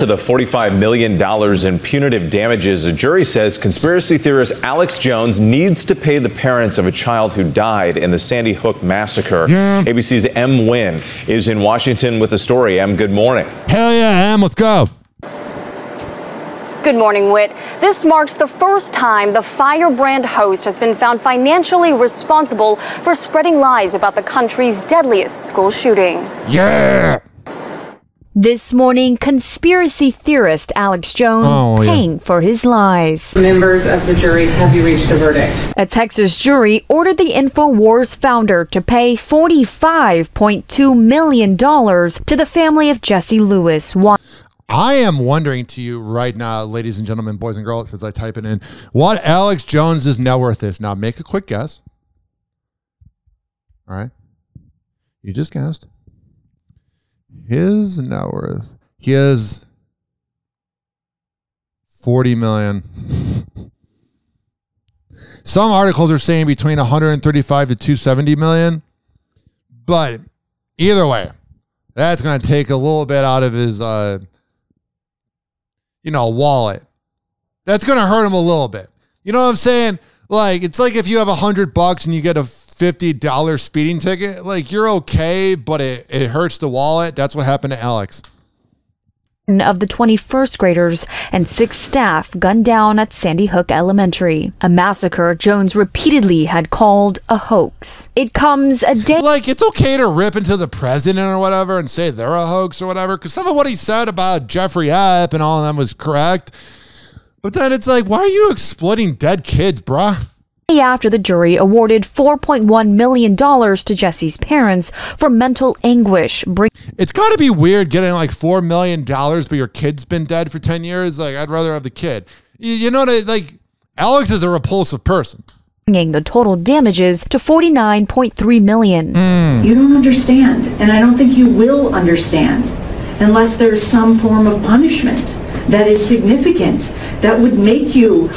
To the $45 million in punitive damages, a jury says conspiracy theorist Alex Jones needs to pay the parents of a child who died in the Sandy Hook massacre. ABC's Em Nguyen is in Washington with the story. M, good morning. Hell yeah, Em, let's go. Good morning, Whit. This marks the first time the firebrand host has been found financially responsible for spreading lies about the country's deadliest school shooting. Yeah. This morning, conspiracy theorist Alex Jones Oh, yeah. paying for his lies. Members of the jury, have you reached a verdict? A Texas jury ordered the InfoWars founder to pay $45.2 million to the family of Jesse Lewis. I am wondering to you right now, ladies and gentlemen, boys and girls, as I type it in, what Alex Jones's net worth is. Now, make a quick guess. All right. You just guessed. His net worth. He has 40 million. Some articles are saying between 135 to 270 million. But either way, that's going to take a little bit out of his uh you know, wallet. That's going to hurt him a little bit. You know what I'm saying? Like, it's like if you have a hundred bucks and you get a $50 speeding ticket, like you're okay, but it, it hurts the wallet. That's what happened to Alex. Of the 21st graders and six staff gunned down at Sandy Hook Elementary. A massacre Jones repeatedly had called a hoax. It comes a day. Like, it's okay to rip into the president or whatever and say they're a hoax or whatever, because some of what he said about Jeffrey Epp and all of them was correct. But then it's like, why are you exploiting dead kids, bruh? After the jury awarded $4.1 million to Jesse's parents for mental anguish. Bring- It's got to be weird getting like four million dollars, but your kid's been dead for ten years. Like, I'd rather have the kid. You, you know what? I- Like, Alex is a repulsive person. bringing the total damages to 49.3 million. Hmm. You don't understand, and I don't think you will understand unless there's some form of punishment that is significant that would make you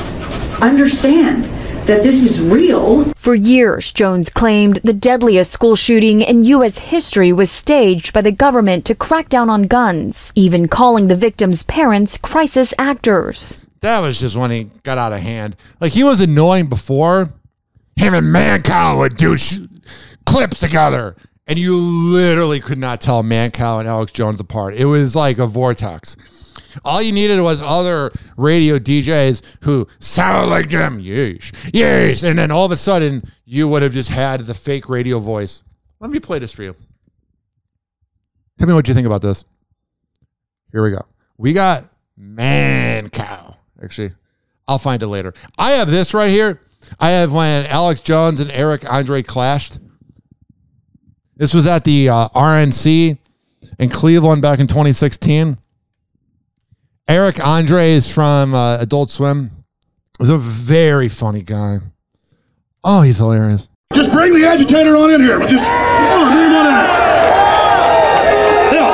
understand that this is real. For years, Jones claimed the deadliest school shooting in U.S. history was staged by the government to crack down on guns, even calling the victims' parents crisis actors. That was just when he got out of hand. Like he was annoying before. Him and Mancow would do sh- clips together, and you literally could not tell Mancow and Alex Jones apart. It was like a vortex. All you needed was other radio DJs who sound like Jim. Yeesh, yeesh, and then all of a sudden you would have just had the fake radio voice. Let me play this for you. Tell me what you think about this. Here we go. We got Mancow. Actually, I'll find it later. I have this right here. I have when Alex Jones and Eric Andre clashed. This was at the uh, RNC in Cleveland back in 2016. Eric Andre is from uh, Adult Swim. He's a very funny guy. Oh, he's hilarious. Just bring the agitator on in here. Just come on, bring him on in here. Yeah.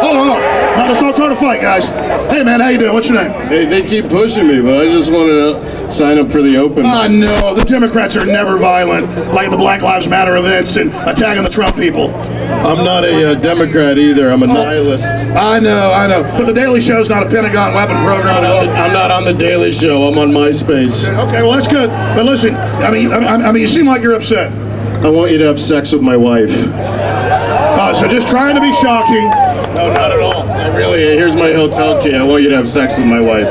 Hold on, hold on. Now let's all try to fight, guys. Hey, man, how you doing? What's your name? Hey, they keep pushing me, but I just wanted to sign up for the open. I no, the Democrats are never violent, like the Black Lives Matter events and attacking the Trump people. I'm not a uh, Democrat either. I'm a nihilist. I know, I know. But the Daily Show's not a Pentagon weapon program. I'm not on the Daily Show. I'm on MySpace. Okay, well that's good. But listen, I mean, I, I mean, you seem like you're upset. I want you to have sex with my wife. Uh, so just trying to be shocking. No, not at all. I really. Here's my hotel key. I want you to have sex with my wife.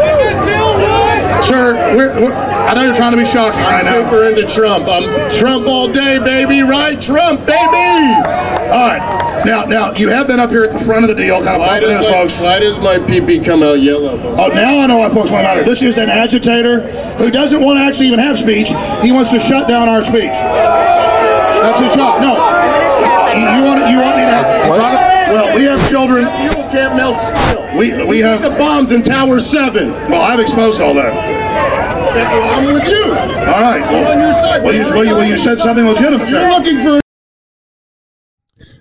Sir, we're, we're I know you're trying to be shocked. I'm super into Trump. I'm Trump all day, baby. Right, Trump, baby. All right. Now, now you have been up here at the front of the deal, kind of Why does, my, folks. why does my PP come out yellow? Oh, now I know why folks want to matter. This is an agitator who doesn't want to actually even have speech. He wants to shut down our speech. That's his job. No. You, want you want me to have Well, we have children. You can't melt steel. We we have The bombs in Tower 7. Well, I've exposed all that. I'm with you. All right. I'm on your side. Well, you, well, you, well, you said something legitimate. You're looking for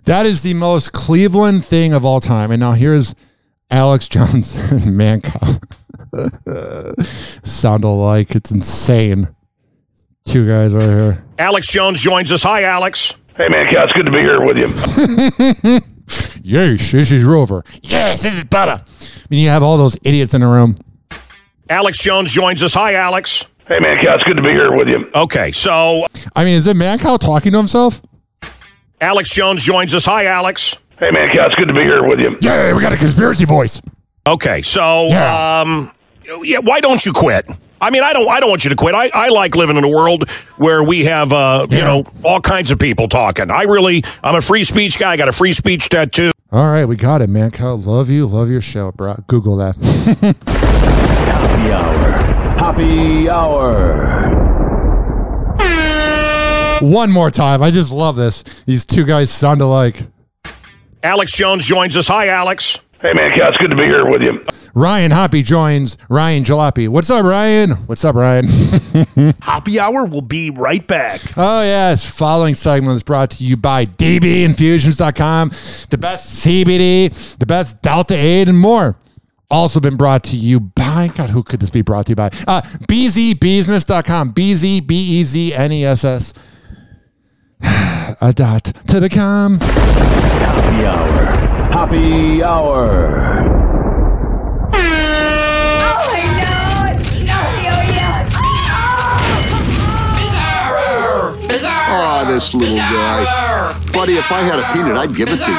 That is the most Cleveland thing of all time. And now here's Alex Jones and Mancow. Sound alike. It's insane. Two guys right here. Alex Jones joins us. Hi, Alex. Hey, man, it's good to be here with you. Yes, this is Rover. Yes, this is Butter. I mean, you have all those idiots in the room. Alex Jones joins us. Hi, Alex. Hey, man, Cal, it's good to be here with you. Okay, so I mean, is it Mancow talking to himself? Alex Jones joins us. Hi, Alex. Hey, man, Cal, it's good to be here with you. Yeah, we got a conspiracy voice. Okay, so Yeah. um, yeah, why don't you quit? I mean, I don't. I don't want you to quit. I, I like living in a world where we have, uh, you know, all kinds of people talking. I really, I'm a free speech guy. I got a free speech tattoo. All right, we got it, Mancow. Love you. Love your show, bro. Google that. Happy hour. Happy hour. One more time. I just love this. These two guys sound alike. Alex Jones joins us. Hi, Alex. Hey, man, Cal, it's good to be here with you. Ryan Hoppy joins Ryan Jalopy. What's up, Ryan? What's up, Ryan? Happy Hour will be right back. Oh, yes. Following segment is brought to you by dbinfusions.com, the best CBD, the best Delta 8, and more. Also been brought to you by, God, who could this be brought to you by? Uh, bzbusiness.com, B-Z, B-E-Z-N-E-S-S. A dot to the com. Happy hour. Happy hour. Oh, no! Bizarre! Bizarre! Oh, this little guy. Buddy, if I had a peanut, I'd give it to you.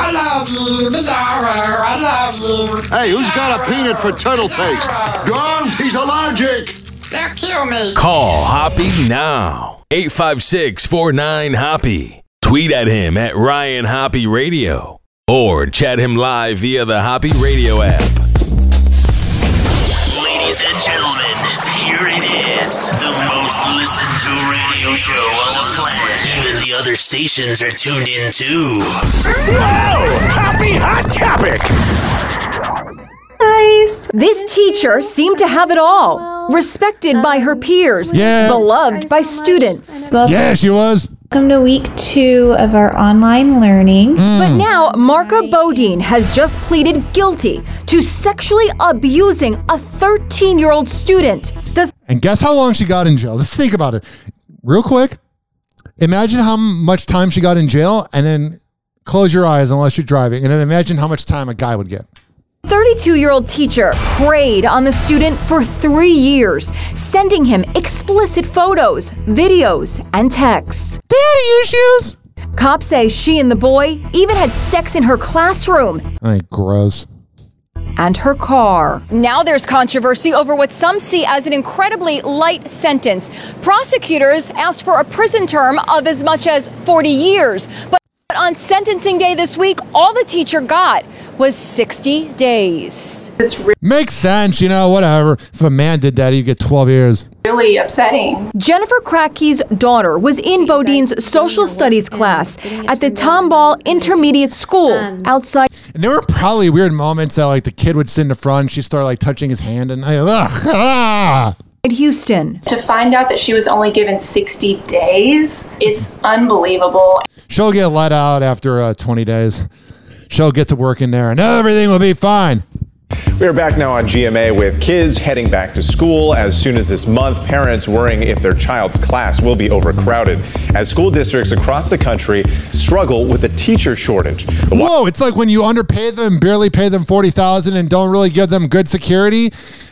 I love you, Bizarro. I love you. Hey, who's got a peanut for turtle face? Don't, he's allergic. They'll kill me. Call Hoppy now. 856 49 Hoppy. Tweet at him at Ryan Hoppy Radio. Or chat him live via the Hoppy Radio app. Ladies and gentlemen, here it is. The most listened to radio show on the planet. Even the other stations are tuned in too. Whoa! Happy hot topic. Nice. This teacher seemed to have it all. Respected by her peers, Yes. beloved by students. Yeah, she was. Welcome to week two of our online learning. Hmm. But now, Marka Bodine has just pleaded guilty to sexually abusing a 13 year old student. The And guess how long she got in jail? Let's think about it real quick. Imagine how much time she got in jail, and then close your eyes unless you're driving, and then imagine how much time a guy would get. 32 year old teacher preyed on the student for three years, sending him explicit photos, videos, and texts. Daddy issues! Cops say she and the boy even had sex in her classroom Ay, gross. and her car. Now there's controversy over what some see as an incredibly light sentence. Prosecutors asked for a prison term of as much as 40 years, but on sentencing day this week, all the teacher got was 60 days. It's Makes sense, you know, whatever. If a man did that, he'd get 12 years. really upsetting. Jennifer Krake's daughter was in Bodine's social studies class at the Tomball Intermediate School outside And there were probably weird moments that, like, the kid would sit in the front, and she'd start, like, touching his hand, and I, ugh, ah. Houston. To find out that she was only given 60 days is unbelievable. She'll get let out after uh, 20 days. She'll get to work in there, and everything will be fine. We are back now on GMA with kids heading back to school as soon as this month. Parents worrying if their child's class will be overcrowded as school districts across the country struggle with a teacher shortage. Whoa, it's like when you underpay them, barely pay them 40000 and don't really give them good security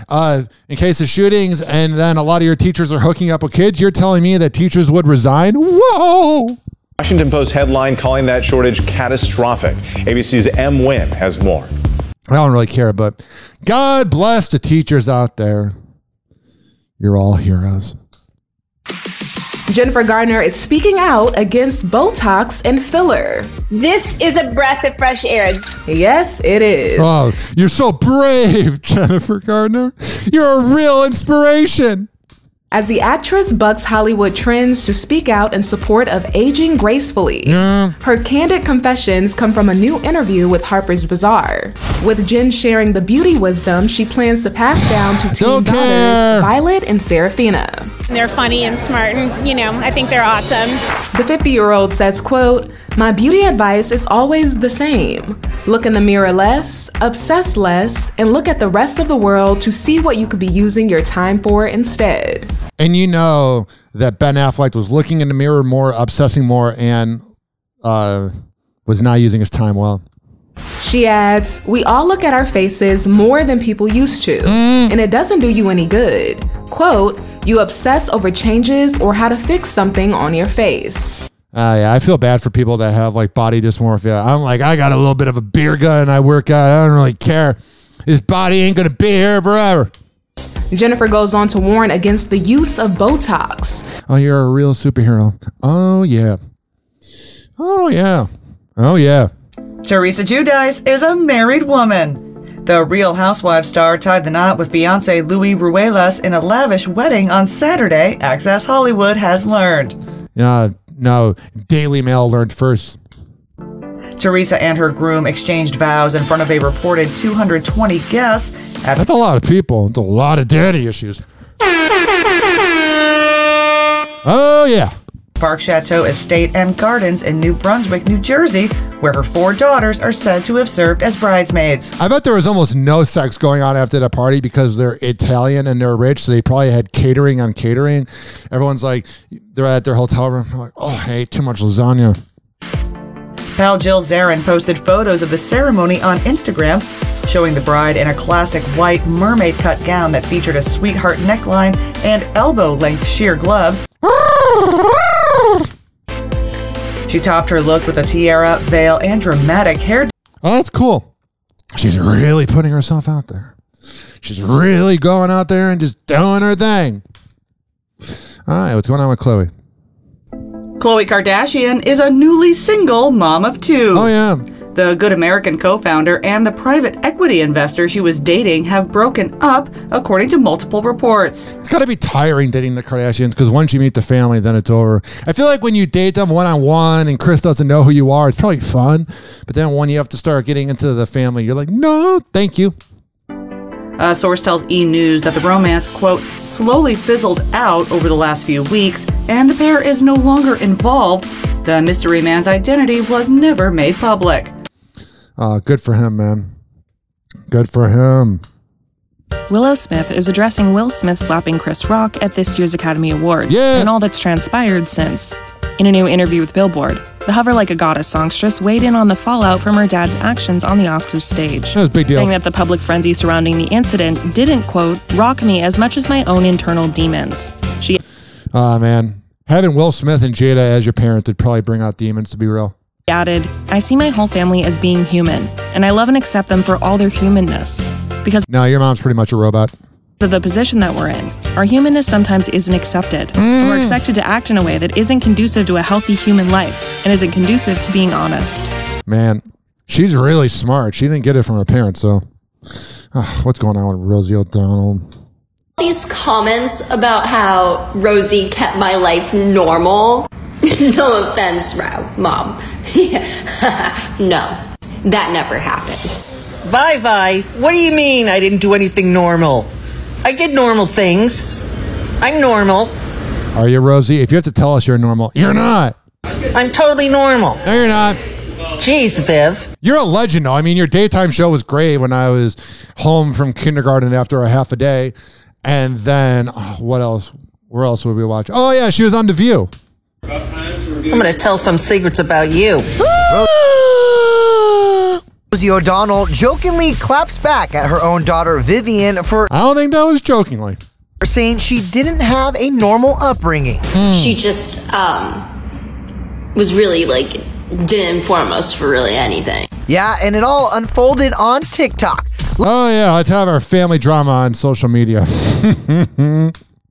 uh, in case of shootings, and then a lot of your teachers are hooking up with kids. You're telling me that teachers would resign? Whoa! Washington Post headline calling that shortage catastrophic. ABC's Em Nguyen has more. I don't really care, but God bless the teachers out there. You're all heroes. Jennifer Garner is speaking out against Botox and filler. This is a breath of fresh air. Yes, it is. Oh, you're so brave, Jennifer Garner. You're a real inspiration. As the actress bucks Hollywood trends to speak out in support of aging gracefully, her candid confessions come from a new interview with Harper's Bazaar. With Jen sharing the beauty wisdom she plans to pass down to teen daughters Violet and Serafina. They're funny and smart, and you know, I think they're awesome. The 50 year old says, quote, My beauty advice is always the same. Look in the mirror less, obsess less, and look at the rest of the world to see what you could be using your time for instead. And you know that Ben Affleck was looking in the mirror more, obsessing more, and uh, was not using his time well. She adds, We all look at our faces more than people used to, Mm. and it doesn't do you any good. Quote, You obsess over changes or how to fix something on your face. Uh, yeah, I feel bad for people that have like body dysmorphia. I'm like, I got a little bit of a beer gut and I work out. I don't really care. His body ain't gonna be here forever. Jennifer goes on to warn against the use of Botox. Oh, you're a real superhero. Oh yeah. Oh yeah. Oh yeah. Teresa Giudice is a married woman. The Real Housewives star tied the knot with fiance Louis Ruelas in a lavish wedding on Saturday, Access Hollywood has learned. Uh, no, Daily Mail learned first. Teresa and her groom exchanged vows in front of a reported 220 guests at That's a lot of people. It's a lot of daddy issues. Oh yeah. Park Chateau Estate and Gardens in New Brunswick, New Jersey, where her four daughters are said to have served as bridesmaids. I bet there was almost no sex going on after the party because they're Italian and they're rich, so they probably had catering on catering. Everyone's like, they're at their hotel room, like, oh, hey, too much lasagna. Pal Jill Zarin posted photos of the ceremony on Instagram, showing the bride in a classic white mermaid cut gown that featured a sweetheart neckline and elbow length sheer gloves. She topped her look with a tiara, veil, and dramatic hair. Oh, that's cool. She's really putting herself out there. She's really going out there and just doing her thing. All right, what's going on with Khloe? Khloe Kardashian is a newly single mom of two. Oh, yeah. The Good American co founder and the private equity investor she was dating have broken up, according to multiple reports. It's got to be tiring dating the Kardashians because once you meet the family, then it's over. I feel like when you date them one on one and Kris doesn't know who you are, it's probably fun. But then when you have to start getting into the family, you're like, no, thank you. A source tells E! News that the romance, quote, slowly fizzled out over the last few weeks, and the pair is no longer involved. The mystery man's identity was never made public. Uh, good for him, man. Good for him. Willow Smith is addressing Will Smith slapping Chris Rock at this year's Academy Awards Yeah. and all that's transpired since. In a new interview with Billboard, the Hover Like a Goddess songstress weighed in on the fallout from her dad's actions on the Oscars stage. That was a big deal. Saying that the public frenzy surrounding the incident didn't, quote, rock me as much as my own internal demons. She Ah, man. Having Will Smith and Jada as your parents would probably bring out demons, to be real. added, I see my whole family as being human, and I love and accept them for all their humanness. Because No, your mom's pretty much a robot. Of the position that we're in, our humanness sometimes isn't accepted. And we're expected to act in a way that isn't conducive to a healthy human life and isn't conducive to being honest. Man, she's really smart. She didn't get it from her parents, so. Ah, what's going on with Rosie O'Donnell? These comments about how Rosie kept my life normal. no offense, Ro- Mom. no, that never happened. Vi Vi, what do you mean I didn't do anything normal? I did normal things. I'm normal. Are you Rosie? If you have to tell us you're normal, you're not. I'm totally normal. No, you're not. Jeez, Viv. You're a legend, though. I mean, your daytime show was great when I was home from kindergarten after a half a day. And then, oh, what else? Where else would we watch? Oh, yeah, she was on The View. I'm going to tell some secrets about you. Rosie O'Donnell jokingly claps back at her own daughter Vivian for I don't think that was jokingly. saying she didn't have a normal upbringing. She just um, was really like didn't inform us for really anything. Yeah, and it all unfolded on TikTok. Oh, yeah, let's have our family drama on social media.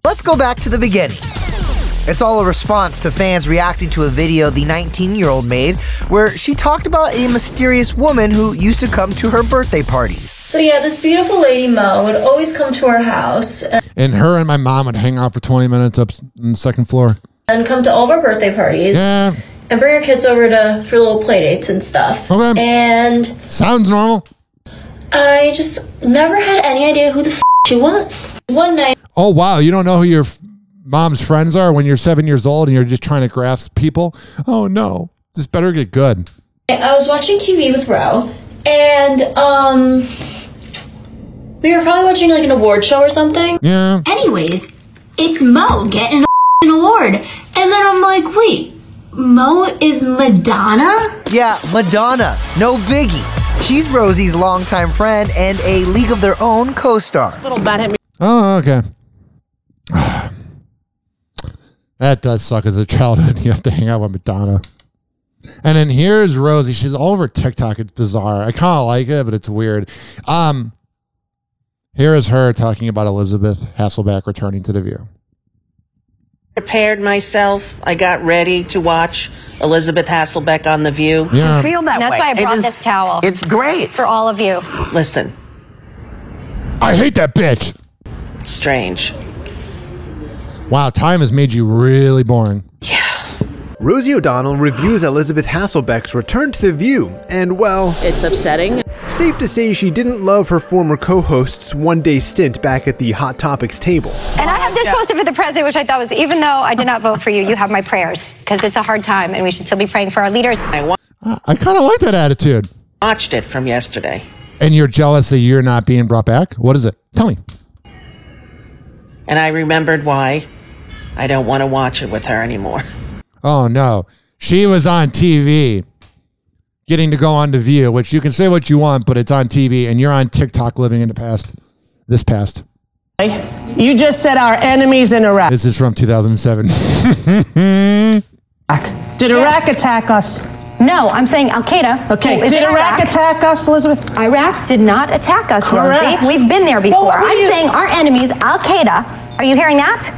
Let's go back to the beginning. It's all a response to fans reacting to a video the 19 year old made where she talked about a mysterious woman who used to come to her birthday parties. So yeah, this beautiful lady Mo would always come to our house uh, And her and my mom would hang out for 20 minutes up on the second floor. and come to all of our birthday parties Yeah. and bring our kids over to for little play dates and stuff. Okay. And Sounds normal. I just never had any idea who the f- she was. One night, Oh, wow. You don't know who your f- mom's friends are when you're seven years old and you're just trying to grasp people? Oh, no. This better get good. I was watching TV with Ro, and um, we were probably watching like an award show or something. Yeah. Anyways, it's Mo getting an award, and then I'm like, wait, Mo is Madonna? Yeah, Madonna, no biggie. She's Rosie's longtime friend and a League of Their Own co star. Little bad hit me. Oh, okay. that does suck as a childhood. You have to hang out with Madonna. And then here's Rosie. She's all over TikTok. It's bizarre. I kind of like it, but it's weird. Um, here is her talking about Elisabeth Hasselbeck returning to the View. Prepared myself. I got ready to watch Elisabeth Hasselbeck on The View. Yeah. To feel that That's way. why I brought is- this towel. It's great. For all of you. Listen, I hate that bitch. it's strange. Wow, time has made you really boring. Yeah. Rosie O'Donnell reviews Elisabeth Hasselbeck's return to The View, and well, it's upsetting. Safe to say she didn't love her former co host's one day stint back at the Hot Topics table. And I have this posted for the president, which I thought was, even though I did not vote for you, you have my prayers because it's a hard time and we should still be praying for our leaders. I wa- I kind of like that attitude. watched it from yesterday. And you're jealous that you're not being brought back? What is it? Tell me. And I remembered why I don't want to watch it with her anymore. Oh no. She was on TV getting to go on to View, which you can say what you want, but it's on TV and you're on TikTok living in the past. This past. You just said our enemies in Iraq. This is from 2007. Did Iraq attack us? No, I'm saying Al Qaeda. Okay, who is did in Iraq attack us, Elisabeth? Iraq did not attack us, Correct. Rosie. We've been there before. what I'm you- saying our enemies, Al Qaeda. Are you hearing that?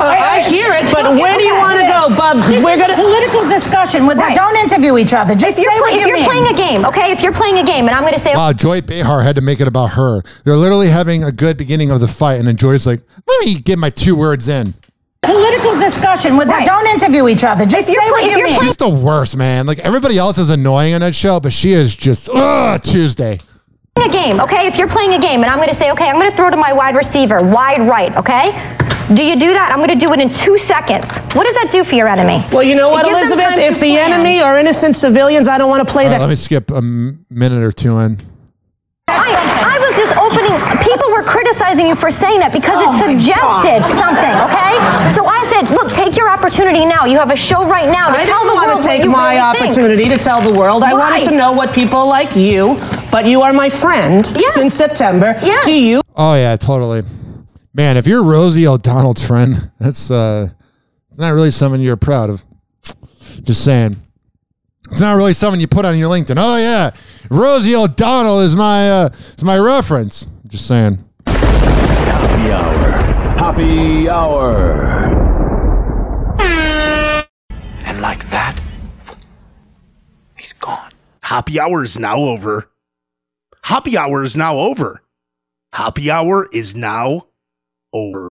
Uh, I hear it, but where do you want to go, Bub? This We're gonna political discussion. With right. don't interview each other. Just if you're, say what if you you're mean. playing a game, okay? If you're playing a game, and I'm going to say, wow, Joy Behar had to make it about her. They're literally having a good beginning of the fight, and then Joy's like, let me get my two words in. political discussion. With don't interview each other. Just say what you mean. She's the worst, man. Like everybody else is annoying on that show, but she is just ugh, Tuesday. A game, okay? If you're playing a game and I'm going to say, okay, I'm going to throw to my wide receiver, wide right, okay? Do you do that? I'm going to do it in two seconds. What does that do for your enemy? Well, you know what, Elisabeth? If the plan. enemy are innocent civilians, I don't want to play All right, that. let me skip a minute or two in. I, I was just opening. People were criticizing you for saying that because Oh it suggested something. Okay, so I said, look, take your opportunity now. You have a show right now to I tell don't the want world to take you my really think. opportunity to tell the world. I wanted to know what people like you, but you are my friend since September. Yes. Do you? Oh yeah, totally. Man, if you're Rosie O'Donnell's friend, that's uh it's not really something you're proud of. Just saying. It's not really something you put on your LinkedIn. Oh yeah, Rosie O'Donnell is my uh is my reference. Just saying. Happy hour. Happy hour. And like that, he's gone. Happy hour is now over. Happy hour is now over. Happy hour is now over.